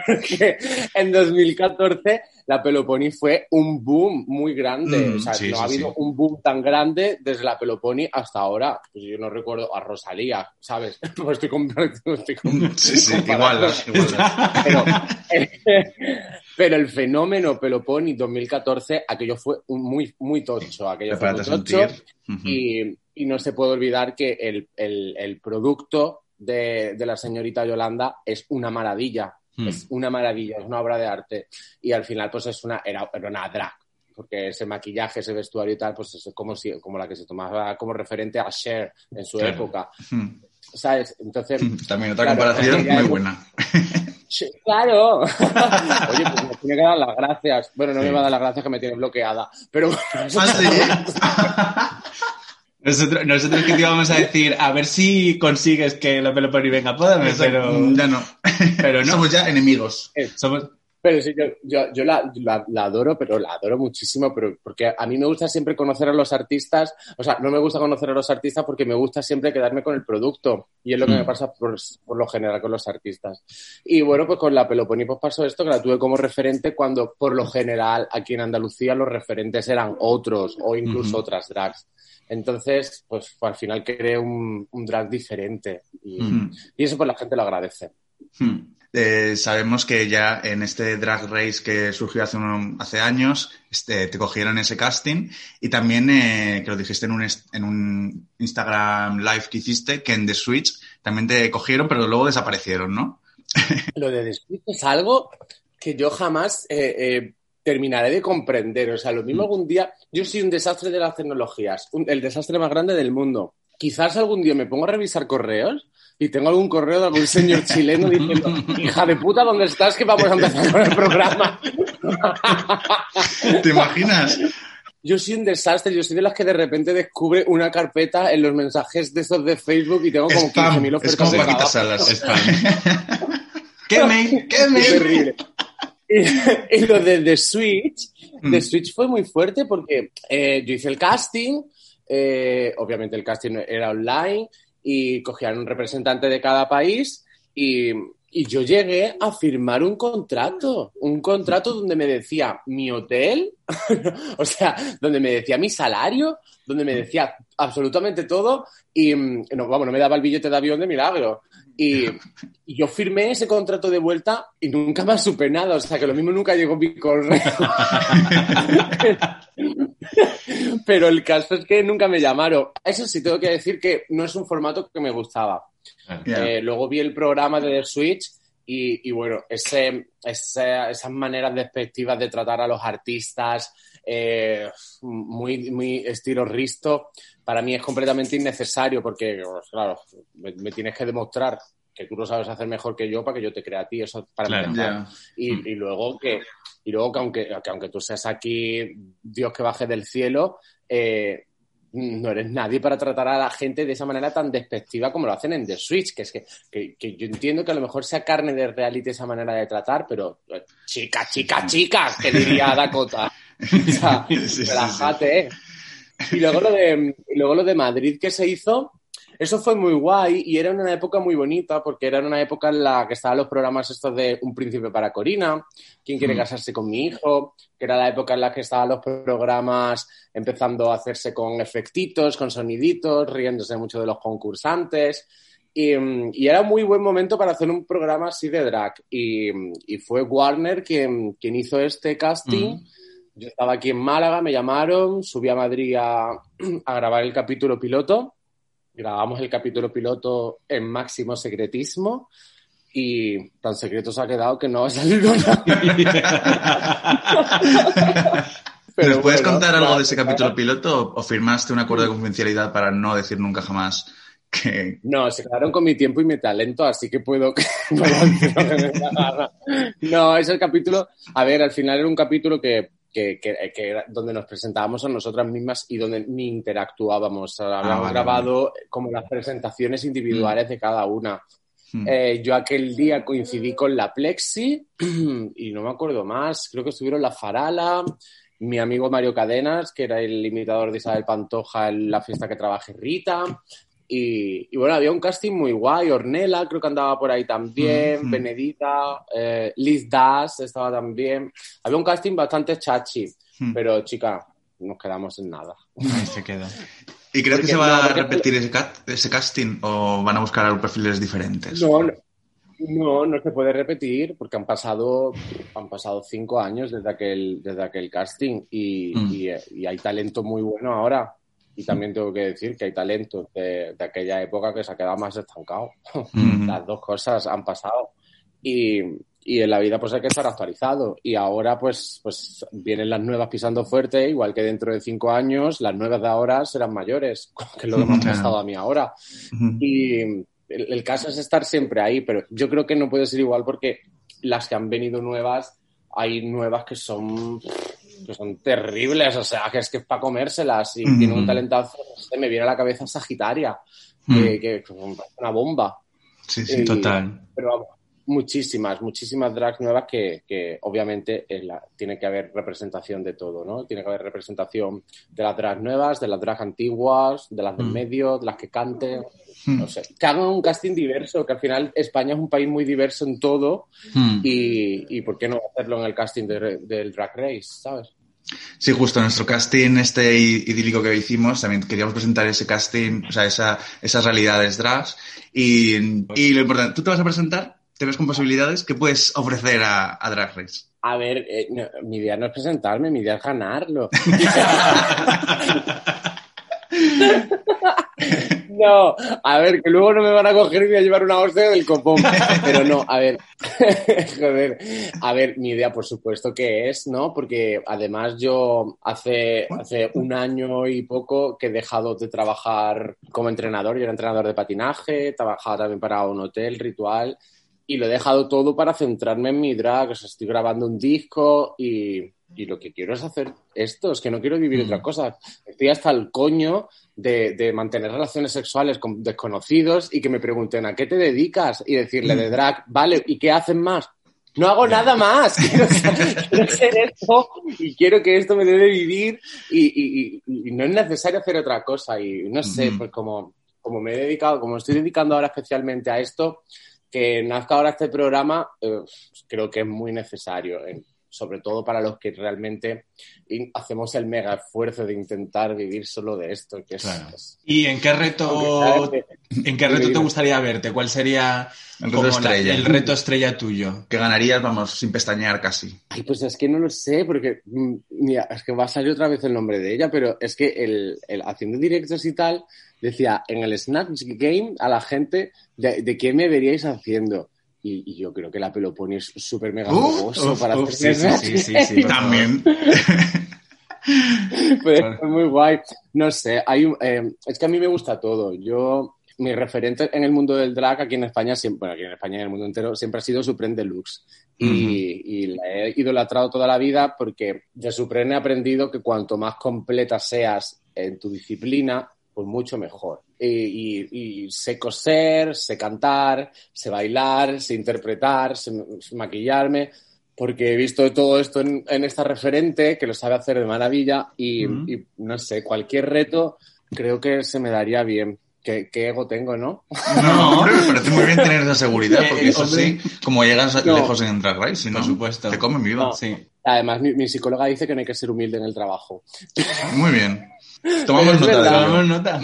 porque en 2014 la Peloponi fue un boom muy grande. Mm, o sea, sí, no sí, ha habido sí. un boom tan grande desde la Peloponi hasta ahora. Pues yo no recuerdo a Rosalía, ¿sabes? Pues estoy con, estoy con- Sí, sí, igual, igual. Pero, pero el fenómeno Peloponi 2014, aquello fue un muy, muy tocho. Aquello fue muy tocho. Y, y no se puede olvidar que el, el- el producto de, de la señorita Yolanda es una maravilla. Hmm. Es una maravilla, es una obra de arte. Y al final, pues es una, era, era una drag. Porque ese maquillaje, ese vestuario y tal, pues es como, si, como la que se tomaba como referente a Cher en su Claro. época. ¿Sabes? Entonces, También otra Claro, comparación muy buena. Sí, claro. Oye, pues me tiene que dar las gracias. Bueno, no Sí. me va a dar las gracias que me tiene bloqueada. Pero ¿Ah, Nosotros, nosotros que te íbamos a decir, a ver si consigues que la Peloponi venga, pódame, pero, Ya no. pero no. Somos ya enemigos. Somos, Pero sí, yo, yo, yo la, la- la adoro, pero la adoro muchísimo, pero porque a mí me gusta siempre conocer a los artistas, o sea, no me gusta conocer a los artistas porque me gusta siempre quedarme con el producto, y es lo que Mm. me pasa por, por lo general con los artistas. Y bueno, pues con la Peloponi pues pasó esto, que la tuve como referente cuando por lo general aquí en Andalucía los referentes eran otros o incluso otras drags. Entonces, pues al final creé un, un drag diferente y, Mm. y eso pues la gente lo agradece. Eh, sabemos que ya en este Drag Race que surgió hace, años, este, te cogieron ese casting y también eh, que lo dijiste en un, est- en un Instagram live que hiciste, que en The Switch también te cogieron, pero luego desaparecieron, ¿no? Lo de Despit es algo que yo jamás eh, eh, terminaré de comprender. O sea, lo mismo algún día, yo soy un desastre de las tecnologías, un- el desastre más grande del mundo. Quizás algún día me pongo a revisar correos y tengo algún correo de algún señor chileno diciendo, hija de puta, ¿dónde estás? Que vamos a empezar con el programa. ¿Te imaginas? yo soy un desastre, yo soy de las que de repente descubre una carpeta en los mensajes de esos de Facebook y tengo como Spam, 15.000 es ofertas como de Paquita. Salas. ¿Qué mail? ¿Qué Es mail? terrible. Y, y lo de The Switch, Mm. The Switch fue muy fuerte porque eh, yo hice el casting, eh, obviamente el casting era online y cogían un representante de cada país y, y yo llegué a firmar un contrato, un contrato donde me decía mi hotel, o sea, donde me decía mi salario, donde me decía absolutamente todo y mm, no, vamos, no me daba el billete de avión de milagro. Y, y yo firmé ese contrato de vuelta y nunca más supe nada, o sea que lo mismo nunca llegó mi correo. Pero el caso es que nunca me llamaron. Eso sí, tengo que decir que no es un formato que me gustaba. Ya. Eh, luego vi el programa de The Switch y, y bueno, ese, ese- esas maneras despectivas de tratar a los artistas, eh, muy, muy estilo Risto, para mí es completamente innecesario porque, pues, claro, me, me tienes que demostrar que tú lo sabes hacer mejor que yo para que yo te crea a ti, eso para Claro. empezar. Ya. Y, y luego que y luego que aunque, que aunque tú seas aquí Dios que baje del cielo, eh, no eres nadie para tratar a la gente de esa manera tan despectiva como lo hacen en The Switch, que es que, que, que yo entiendo que a lo mejor sea carne de reality esa manera de tratar, pero eh, chica, chica, chica, que diría Dakota. O sea, Sí, sí, sí. relájate. eh. Y luego lo de, y luego lo de Madrid que se hizo, eso fue muy guay y era una época muy bonita porque era una época en la que estaban los programas estos de Un príncipe para Corina, ¿Quién quiere Mm. casarse con mi hijo? Que era la época en la que estaban los programas empezando a hacerse con efectitos, con soniditos, riéndose mucho de los concursantes. Y, y era un muy buen momento para hacer un programa así de drag. Y, y fue Warner quien, quien hizo este casting. Mm. Yo estaba aquí en Málaga, me llamaron, subí a Madrid a, a grabar el capítulo piloto. Grabamos el capítulo piloto en máximo secretismo y tan secreto se ha quedado que no ha salido nada. Pero ¿Nos puedes bueno, contar algo de ese capítulo piloto o- firmaste un acuerdo de confidencialidad para no decir nunca jamás que... No, se quedaron con mi tiempo y mi talento, así que puedo. No, es el capítulo. A ver, al final era un capítulo que, que, que- que era donde nos presentábamos a nosotras mismas y donde ni interactuábamos. Sea, habíamos vale, grabado como las presentaciones individuales de cada una. Mm. Eh, yo aquel día coincidí con la Plexi y no me acuerdo más. Creo que estuvieron la Farala, mi amigo Mario Cadenas, que era el imitador de Isabel Pantoja en la fiesta que trabajé Rita. Y, y bueno, había un casting muy guay. Ornella creo que andaba por ahí también. Mm, mm. Benedita, eh, Liz Das estaba también. Había un casting bastante chachi. Mm. Pero chica, nos quedamos en nada. Ahí se quedó. ¿Y crees que se va no, a porque- repetir ese, cat- ese casting o van a buscar perfiles diferentes? No, no, no, no se puede repetir porque han pasado, han pasado cinco años desde aquel, desde aquel casting y, Mm. y, eh, y hay talento muy bueno ahora. Y también tengo que decir que hay talento de, de aquella época que se ha quedado más estancado. Mm. Las dos cosas han pasado. Y, y en la vida pues hay que estar actualizado. Y ahora pues, pues vienen las nuevas pisando fuerte, igual que dentro de cinco años las nuevas de ahora serán mayores, que es lo que me ha pasado a mí ahora. Ujú. Y el, el caso es estar siempre ahí, pero yo creo que no puede ser igual porque las que han venido nuevas, hay nuevas que son, que son terribles, o sea, que es que es para comérselas y Ujú. tienen un talentazo, no sé, me viene a la cabeza Sagitaria, Mm. que, que es una bomba. Sí, sí. Y- Total. Pero vamos, muchísimas, muchísimas drags nuevas que, que obviamente la- tiene que haber representación de todo, ¿no? Tiene que haber representación de las drags nuevas, de las drags antiguas, de las del Mm. medio, de las que canten, Mm. no sé. Que hagan un casting diverso, que al final España es un país muy diverso en todo Hmm. y, y ¿por qué no hacerlo en el casting de- del Drag Race, ¿sabes? Sí, justo, nuestro casting este idílico que hicimos, también queríamos presentar ese casting, o sea, esa, esas realidades drags. Y, y lo importante, ¿tú te vas a presentar? ¿Te ves con posibilidades? ¿Qué puedes ofrecer a, a Drag Race? A ver, eh, no, mi idea no es presentarme, mi idea es ganarlo. No, a ver, que luego no me van a coger y voy a llevar una hostia del copón. Pero no, a ver, joder, a ver, mi idea por supuesto que es, ¿no? Porque además yo hace, hace un año y poco que he dejado de trabajar como entrenador, yo era entrenador de patinaje, trabajaba también para un hotel ritual y lo he dejado todo para centrarme en mi drag. O sea, estoy grabando un disco y, y lo que quiero es hacer esto, es que no quiero vivir otra cosa. Estoy hasta el coño de, de mantener relaciones sexuales con desconocidos y que me pregunten a qué te dedicas y decirle de drag, vale, ¿y qué hacen más? No hago nada más, quiero, ser- quiero ser esto y quiero que esto me debe vivir y, y- y- y no es necesario hacer otra cosa y no sé, Ujú. pues como, como me he dedicado, como estoy dedicando ahora especialmente a esto, que nazca ahora este programa, eh, creo que es muy necesario, en- sobre todo para los que realmente hacemos el mega esfuerzo de intentar vivir solo de esto, que es, Claro. es- ¿Y en qué reto, en qué reto te gustaría verte? ¿Cuál sería El reto la- estrella. el reto estrella tuyo? Que ganarías, vamos, sin pestañear casi. Ay, pues es que no lo sé, porque mm, mira, es que va a salir otra vez el nombre de ella, pero es que el, el- haciendo directos y tal, decía en el Snatch Game a la gente de, de qué me veríais haciendo. Y, y yo creo que la Peloponi es súper mega Uh, jugoso uf, para uf, hacer sí, sí, sí, sí, sí, por También. Pues es muy guay. No sé, hay un- eh, es que a mí me gusta todo. Yo, mi referente en el mundo del drag aquí en España, siempre, bueno, aquí en España y en el mundo entero, siempre ha sido Supreme Deluxe. Y, y la he idolatrado toda la vida porque de Supreme he aprendido que cuanto más completa seas en tu disciplina, pues mucho mejor. Y, y- y sé coser, sé cantar, sé bailar, sé interpretar, sé, sé maquillarme, porque he visto todo esto en, en esta referente que lo sabe hacer de maravilla y, y no sé, cualquier reto creo que se me daría bien. ¿Qué, qué ego tengo, no? No, hombre, me parece muy bien tener esa seguridad, porque Eh, eso sí, como llegas No. lejos en Drag Race, si no, Por supuesto. te comen viva. No. Sí. Además, mi, mi psicóloga dice que no hay que ser humilde en el trabajo. Muy bien. Tomamos nota verdad. Tomamos nota.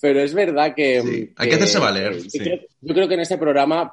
Pero es verdad que... Sí, hay que hacerse valer, Yo, sí. creo, yo creo que en este programa,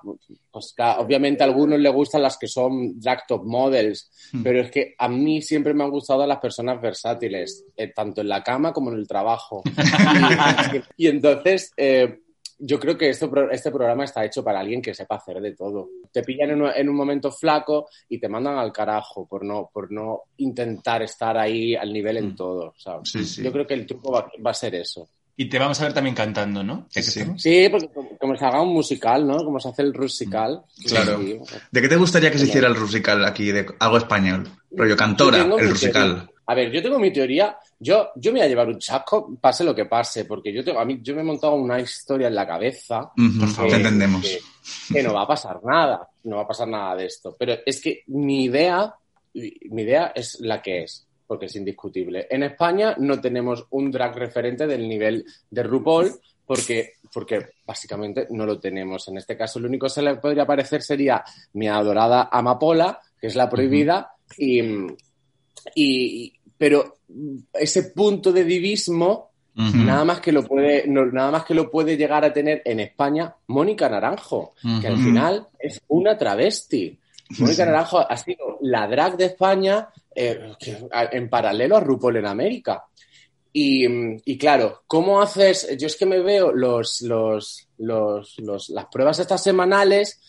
pues obviamente a algunos les gustan las que son drag top models, Hmm. pero es que a mí siempre me han gustado las personas versátiles, eh, tanto en la cama como en el trabajo. y, y entonces... eh, yo creo que esto, este programa está hecho para alguien que sepa hacer de todo. Te pillan en un, en un momento flaco y te mandan al carajo por no, por no intentar estar ahí al nivel en Mm. todo. ¿sabes? Sí, sí. Yo creo que el truco va, va a ser eso. Y te vamos a ver también cantando, ¿no? Sí. porque como, como se haga un musical, ¿no? Como se hace el rusical. Claro. Sí. ¿De qué te gustaría que se hiciera el rusical aquí, de algo español? Rollo cantora, el rusical. A ver, yo tengo mi teoría. Yo, yo me voy a llevar un chasco, pase lo que pase, porque yo tengo, a mí, yo me he montado una historia en la cabeza Por favor. te entendemos. que, que no va a pasar nada, no va a pasar nada de esto. Pero es que mi idea, mi idea es la que es, porque es indiscutible. En España no tenemos un drag referente del nivel de RuPaul, porque, porque básicamente no lo tenemos. En este caso, lo único que se le podría parecer sería mi adorada Amapola, que es la prohibida, y, y- pero ese punto de divismo. Nada más que lo puede, no- nada más que lo puede llegar a tener en España Mónica Naranjo, que al final es una travesti. Mónica Sí. Naranjo ha sido la drag de España eh, en paralelo a RuPaul en América. Y, y claro, ¿cómo haces? Yo es que me veo los, los, los, los- las pruebas estas semanales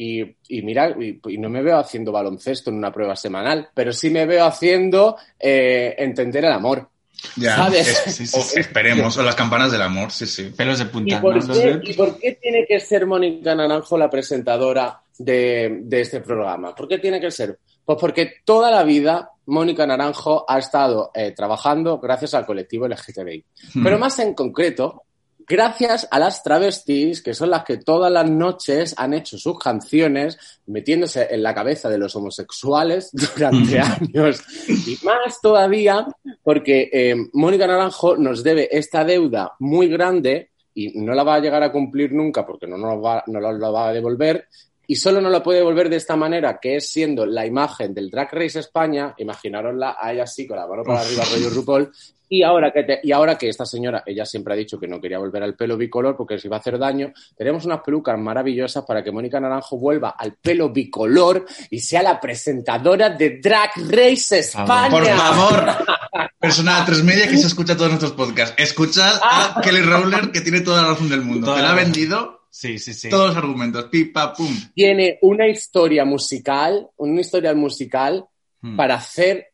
y, y mira, y, y no me veo haciendo baloncesto en una prueba semanal, pero sí me veo haciendo eh, entender el amor. Ya, ¿Sabes? es- Sí, sí, o- sí. esperemos, o las campanas del amor, sí, sí. Pelos de ¿Y punta. por, ¿no? Los qué, de- y por qué tiene que ser Mónica Naranjo la presentadora de, de este programa? ¿Por qué tiene que ser? Pues porque toda la vida Mónica Naranjo ha estado eh, trabajando gracias al colectivo LGTBI. Hmm. Pero más en concreto, gracias a las travestis, que son las que todas las noches han hecho sus canciones metiéndose en la cabeza de los homosexuales durante años. Y más todavía porque eh, Mónica Naranjo nos debe esta deuda muy grande y no la va a llegar a cumplir nunca porque no nos va, no la, la va a devolver. Y solo no la puede devolver de esta manera, que es siendo la imagen del Drag Race España, imaginarosla a ella así, con la mano para arriba, rollo RuPaul, y ahora, que te- y ahora que esta señora, ella siempre ha dicho que no quería volver al pelo bicolor porque se iba a hacer daño, tenemos unas pelucas maravillosas para que Mónica Naranjo vuelva al pelo bicolor y sea la presentadora de Drag Race España. Por favor, persona de tres media que se escucha todos nuestros podcasts, escuchad a Kelly Rowler que tiene toda la razón del mundo. Te la ha vendido Sí, sí, sí. todos los argumentos, pipa, pum. Tiene una historia musical, una historia musical Mm. para hacer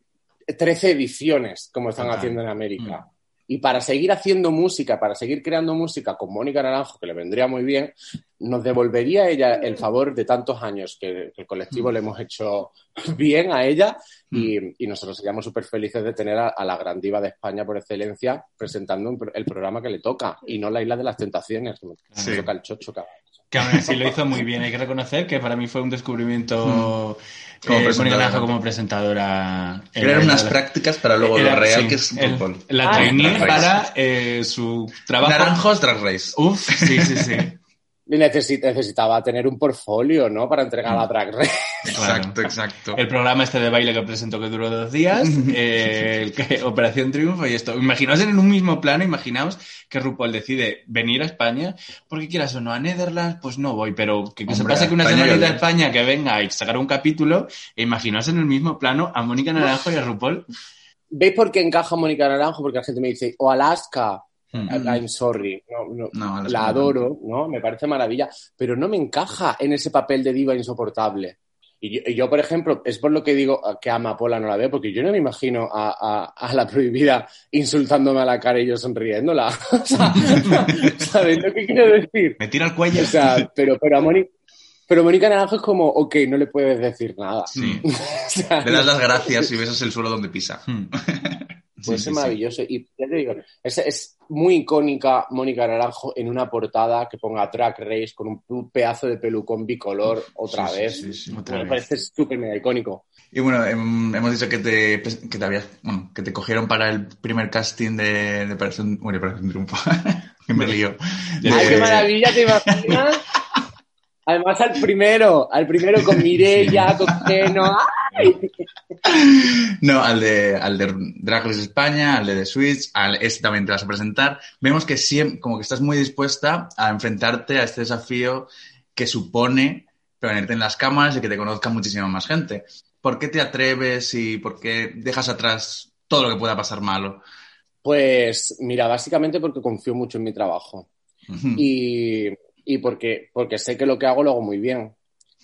13 ediciones, como están Total. haciendo en América. Y para seguir haciendo música, para seguir creando música con Mónica Naranjo, que le vendría muy bien, nos devolvería ella el favor de tantos años que, que el colectivo le hemos hecho bien a ella y, y nosotros seríamos súper felices de tener a, a la gran diva de España por excelencia presentando un el programa que le toca y no la isla de las tentaciones, que Sí. toca el chocho, cabrón. Que aún así lo hizo muy bien. Hay que reconocer que para mí fue un descubrimiento Mm. Como eh, presentadora. Como presentadora. en Eran la- unas prácticas para luego lo Era- real sí, que es el- RuPaul. La Ah. trainee para eh, su trabajo. Naranjos Drag Race. Uf, sí, sí, sí. Necesitaba tener un portfolio, ¿no? Para entregar a Drag Race. Exacto, exacto. El programa este de baile que presentó que duró dos días, eh, el que- Operación Triunfo y esto. Imaginaos en un mismo plano, imaginaos que RuPaul decide venir a España, porque quieras o no, a Netherlands, pues no voy, pero que, que se pase que una señorita de España que venga y sacar un capítulo, e imaginaos en el mismo plano a Mónica Naranjo y a RuPaul. ¿Veis por qué encaja Mónica Naranjo? Porque la gente me dice, o Alaska, Mm. I'm sorry, no, no, No, la no. adoro, ¿no? Me parece maravilla, pero no me encaja en ese papel de diva insoportable. Y yo, y yo, por ejemplo, es por lo que digo que a Amapola no la veo, porque yo no me imagino a, a- a la prohibida insultándome a la cara y yo sonriéndola. O sea, ¿sabéis lo que quiero decir? Me tira el cuello. O sea, pero, pero a Mónica... Pero Mónica Naranjo es como, ok, no le puedes decir nada. Sí. O sea, Le das las gracias y besas el suelo donde pisa. Puede Sí, sí. maravilloso. Y ya te digo, es, es muy icónica Mónica Naranjo en una portada que ponga Track Race con un, pedazo de pelucón bicolor otra vez. otra me vez. parece súper mega icónico. Y bueno, em, hemos dicho que te, que te habías, bueno, que te cogieron para el primer casting de, de Operación, bueno, Operación Triunfo. que me lío. De- ¡Ay, qué maravilla! ¿Te imaginas? Además al primero, al primero con Mireia, con Keno. ¡Ay! No, al de, al de Drag Race España, al de The Switch, al este también te vas a presentar. Vemos que siempre, como que estás muy dispuesta a enfrentarte a este desafío que supone ponerte en las cámaras y que te conozca muchísima más gente. ¿Por qué te atreves y por qué dejas atrás todo lo que pueda pasar malo? Pues mira, básicamente porque confío mucho en mi trabajo. Y, y porque, porque sé que lo que hago lo hago muy bien.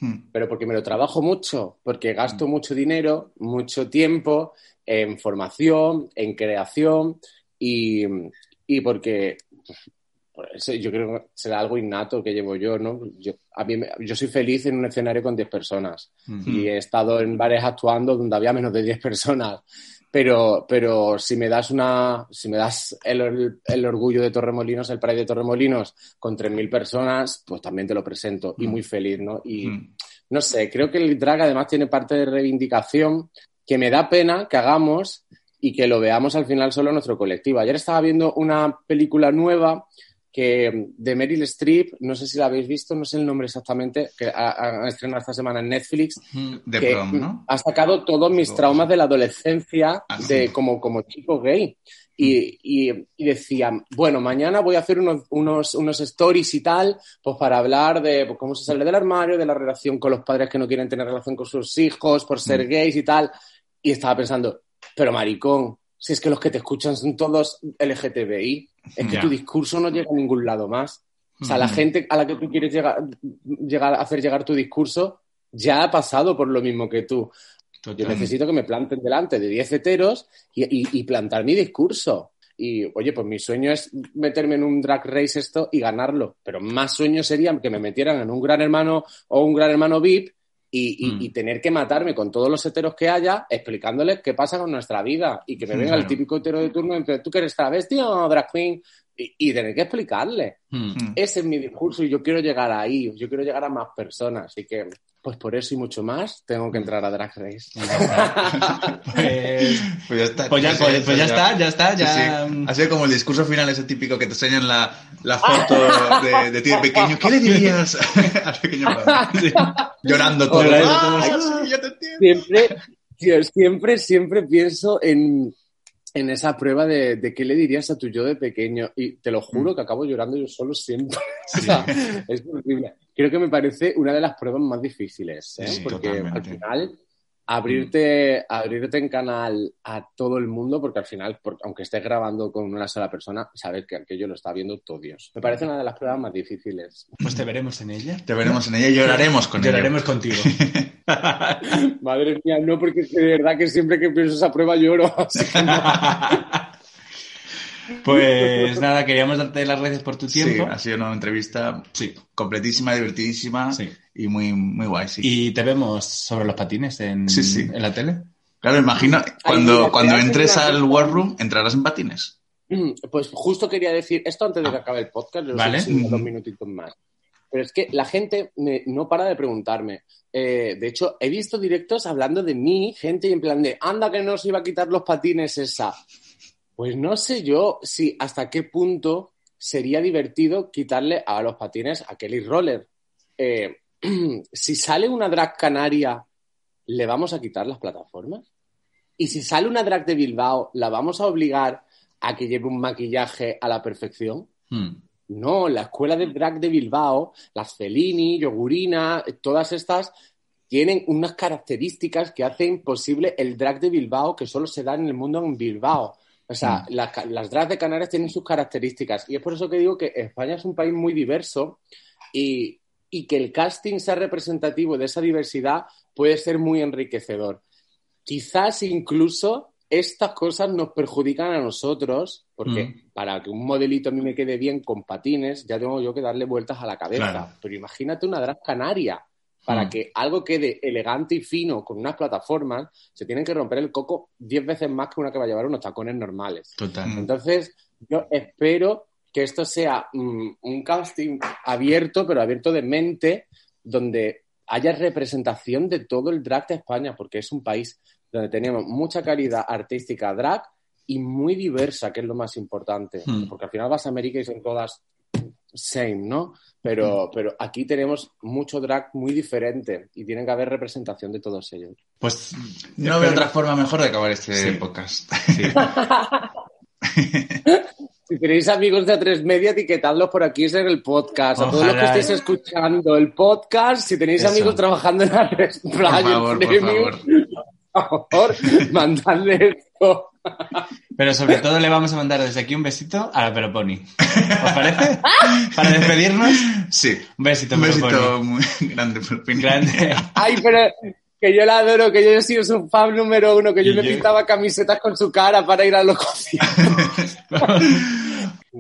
Ujú. pero porque me lo trabajo mucho, porque gasto mucho dinero, mucho tiempo en formación, en creación y, y porque pues, yo creo que será algo innato que llevo yo, ¿no? Yo, a mí, yo soy feliz en un escenario con 10 personas y he estado en bares actuando donde había menos de 10 personas. Pero, pero si me das una, si me das el, el- el orgullo de Torremolinos, el Pride de Torremolinos, con 3.000 personas, pues también te lo presento y muy feliz, ¿no? Y, Mm. no sé, creo que el drag además tiene parte de reivindicación que me da pena que hagamos y que lo veamos al final solo en nuestro colectivo. Ayer estaba viendo una película nueva que de Meryl Streep, no sé si la habéis visto, no sé el nombre exactamente, que ha- han estrenado esta semana en Netflix, De que prom, ¿no? ha sacado todos mis traumas de la adolescencia Ah, de, como, como chico gay. Y, y, y decía, bueno, mañana voy a hacer unos, unos, unos stories y tal, pues para hablar de pues, cómo se sale del armario, de la relación con los padres que no quieren tener relación con sus hijos, por ser gays y tal. Y estaba pensando, pero maricón, si es que los que te escuchan son todos LGTBI, es que tu discurso no llega a ningún lado más. O sea, la gente a la que tú quieres llegar, llegar, hacer llegar tu discurso ya ha pasado por lo mismo que tú. Yo necesito que me planten delante de 10 heteros y, y- y plantar mi discurso. Y, oye, pues mi sueño es meterme en un drag race esto y ganarlo. Pero más sueño sería que me metieran en un gran hermano o un gran hermano VIP y, y- Mm. y tener que matarme con todos los heteros que haya explicándoles qué pasa con nuestra vida. Y que me venga Claro. el típico hetero de turno entre tú que eres travesti o drag queen. Y, y tener que explicarle. Hmm. Mm. Ese es mi discurso y yo quiero llegar ahí. Yo quiero llegar a más personas. Así que, pues por eso y mucho más, tengo que entrar a Drag Race. Pues, Pues ya está. Pues ya- Sí, pues- pues ya está, ya está, Sí, ya- sí. Ha sido como el discurso final ese típico que te enseñan la, la foto de, de ti de pequeño. ¿Qué le dirías al pequeño Juan? Llorando todo. Llorando ¡Ay, todo. sí, ya te siempre, tío, siempre, siempre pienso en, en esa prueba de, de qué le dirías a tu yo de pequeño. Y te lo juro que acabo llorando yo solo siempre. O sea, es horrible. Creo que me parece una de las pruebas más difíciles, ¿eh? Sí, porque al final abrirte, abrirte en canal a todo el mundo, porque al final, por- aunque estés grabando con una sola persona, sabes que aquello lo está viendo todo Dios. Me parece una de las pruebas más difíciles. pues te veremos en ella. Te veremos en ella y lloraremos con ella. Lloraremos contigo. Madre mía, no, porque es que de verdad que siempre que pienso esa prueba lloro. Pues nada, queríamos darte las gracias por tu Sí, tiempo. ha sido una entrevista Sí. completísima, divertidísima Sí. y muy, muy guay, sí. Y te vemos sobre los patines en, Sí, sí. en la tele. Claro, imagino, cuando, mira, cuando entres al. War Room, entrarás en patines. Pues justo quería decir esto antes de que acabe el podcast, Vale. si dos minutitos más. Pero es que la gente me- no para de preguntarme. Eh, de hecho, he visto directos hablando de mí, gente y en plan de, anda que no se iba a quitar los patines esa. Pues no sé yo si hasta qué punto sería divertido quitarle a los patines a Kelly Roller. Eh, si sale una drag canaria, ¿le vamos a quitar las plataformas? Y si sale una drag de Bilbao, ¿la vamos a obligar a que lleve un maquillaje a la perfección? Hmm. No, la escuela de drag de Bilbao, las Fellini, Yogurina, todas estas tienen unas características que hacen posible el drag de Bilbao que solo se da en el mundo en Bilbao. O sea, las, ca- las drags de Canarias tienen sus características y es por eso que digo que España es un país muy diverso y, y que el casting sea representativo de esa diversidad puede ser muy enriquecedor. Quizás incluso estas cosas nos perjudican a nosotros, porque Mm. para que un modelito a mí me quede bien con patines, ya tengo yo que darle vueltas a la cabeza. Claro. Pero imagínate una drag canaria. Para Mm. que algo quede elegante y fino con unas plataformas, se tienen que romper el coco 10 veces más que una que va a llevar unos tacones normales. Total. Mm. Entonces, yo espero que esto sea mm, un casting abierto, pero abierto de mente, donde haya representación de todo el drag de España, porque es un país donde tenemos mucha calidad artística drag y muy diversa, que es lo más importante. Porque al final vas a América y son todas same, ¿no? Pero, pero aquí tenemos mucho drag muy diferente y tiene que haber representación de todos ellos. Pues No veo otra forma mejor de acabar este Sí. podcast. Sí. Si tenéis amigos de A3 Media, etiquetadlos por aquí en el podcast. A todos los que estéis escuchando el podcast, si tenéis Eso. amigos trabajando en A3 Por Player favor, por Premium, favor. por favor, mandadle esto. Pero sobre todo le vamos a mandar desde aquí un besito a la Peloponi. ¿Os parece? Para despedirnos, Sí. un besito, Un Peloponi. besito muy grande. fin. Grande. Ay, pero que yo la adoro, que yo he sido su fan número uno, que yo yo- pintaba camisetas con su cara para ir a los conciertos.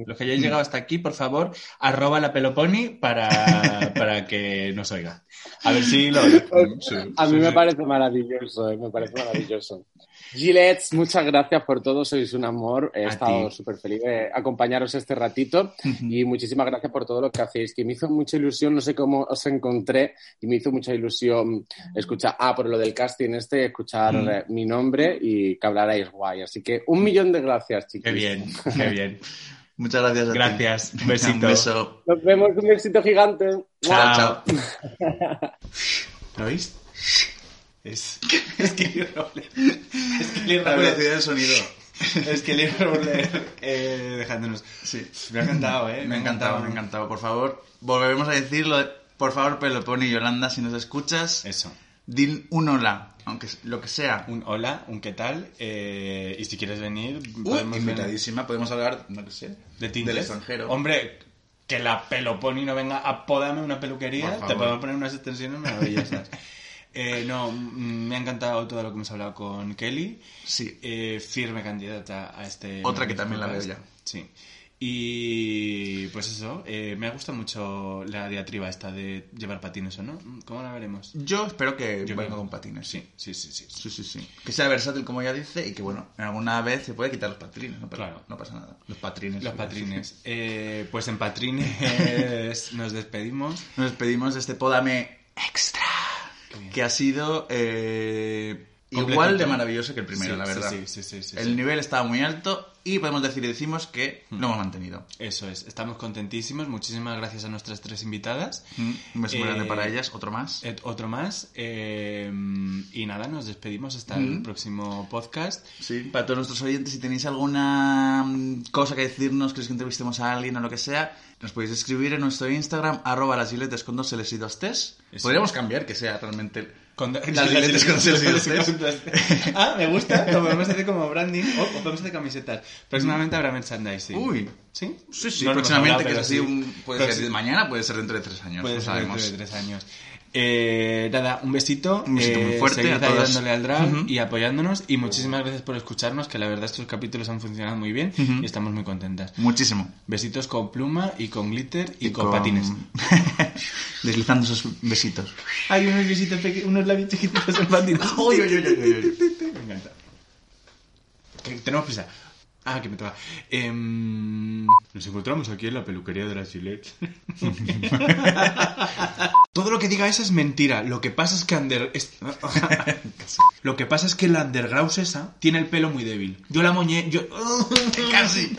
Los que hayáis llegado hasta aquí, por favor, arroba la Peloponi para, para que nos oiga. A ver si lo oye. Sí, A mí sí, me sí. parece maravilloso, eh, me parece maravilloso. Gillette, muchas gracias por todo, sois un amor. He A estado ti. súper feliz de acompañaros este ratito y muchísimas gracias por todo lo que hacéis, que me hizo mucha ilusión, no sé cómo os encontré y me hizo mucha ilusión escuchar, ah, por lo del casting este, escuchar Mm. eh, mi nombre y que hablarais guay. Así que un millón de gracias, chicos. Qué bien, qué bien. Muchas gracias a ti. Gracias. Un Venga, besito. Un beso. Nos vemos, un besito gigante. Chao, chao. ¿Lo oís? Es, es que Lee Roller. Es que Lee La velocidad del sonido. Es que Lee Roller. Eh, dejándonos. Sí. Me ha encantado, ¿eh? Me ha encantado, me ha encantado. Por favor, volveremos a decirlo. de- Por favor, Peloponi y Yolanda, si nos escuchas, Eso. di un hola, aunque lo que sea. Un hola, un qué tal. eh, y si quieres venir, podemos invitadísima, podemos hablar, no lo sé, de tintes. del extranjero. Hombre, que la Peloponi no venga a podarme una peluquería, te podemos poner unas extensiones maravillosas. Eh, no, mm, me ha encantado todo lo que hemos hablado con Kelly. Sí. Eh, firme candidata a este. Otra que también la veo ya. Sí. Y pues eso, eh, me ha gustado mucho la diatriba esta de llevar patines o no. ¿Cómo la veremos? Yo espero que Yo venga con patines, sí. Sí, sí, sí. sí. Sí, sí. Que sea versátil, como ya dice, y que, bueno, en alguna vez se puede quitar los patrines, no, Pero Claro. no pasa nada. Los patrines. Los patrines. Eh, pues en patrines nos despedimos. Nos despedimos de este Podame Extra. Que ha sido eh. Igual de maravilloso que el primero, Sí, la verdad. sí, sí, sí, sí, el nivel estaba muy alto y podemos decir y decimos que lo hemos mantenido. Eso es, estamos contentísimos. Muchísimas gracias a nuestras tres invitadas. Mm, Un beso Eh, para ellas, otro más. Eh, otro más. eh, y nada, nos despedimos hasta el Mm. próximo podcast. Sí, para todos nuestros oyentes, si tenéis alguna mm, cosa que decirnos, queréis que entrevistemos a alguien o lo que sea, nos podéis escribir en nuestro Instagram, arroba las con dos Ls y dos Ts. Podríamos cambiar que sea realmente Con, Las giletes con Celsius ah, me gusta. Lo podemos hacer como branding o, o podemos hacer camisetas. Próximamente habrá merchandising. Uy. ¿Sí? Sí, sí, No próximamente, hablado, que es pero así, sí. un, puede ser de mañana, puede ser dentro de tres años, Puede no ser sabemos. dentro de tres años. Eh, nada, un besito. Un besito muy eh, fuerte seguid a ayudándole al drag y apoyándonos. Y muchísimas gracias por escucharnos, que la verdad estos capítulos han funcionado muy bien y estamos muy contentas. Muchísimo. Besitos con pluma y con glitter y, con, patines. Deslizando esos besitos. Hay unos besitos unos labios chiquititos en patines. Me encanta. Que tenemos prisa. Ah, que me toca. Em, nos encontramos aquí en la peluquería de las Gillette. Todo lo que diga esa es mentira. Lo que pasa es que under... es- Lo que pasa es que la underground esa tiene el pelo muy débil. Yo la moñé... Yo... Casi.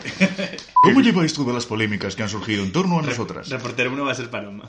¿Cómo lleváis todas las polémicas que han surgido en torno a nosotras? Reportero uno va a ser Paloma.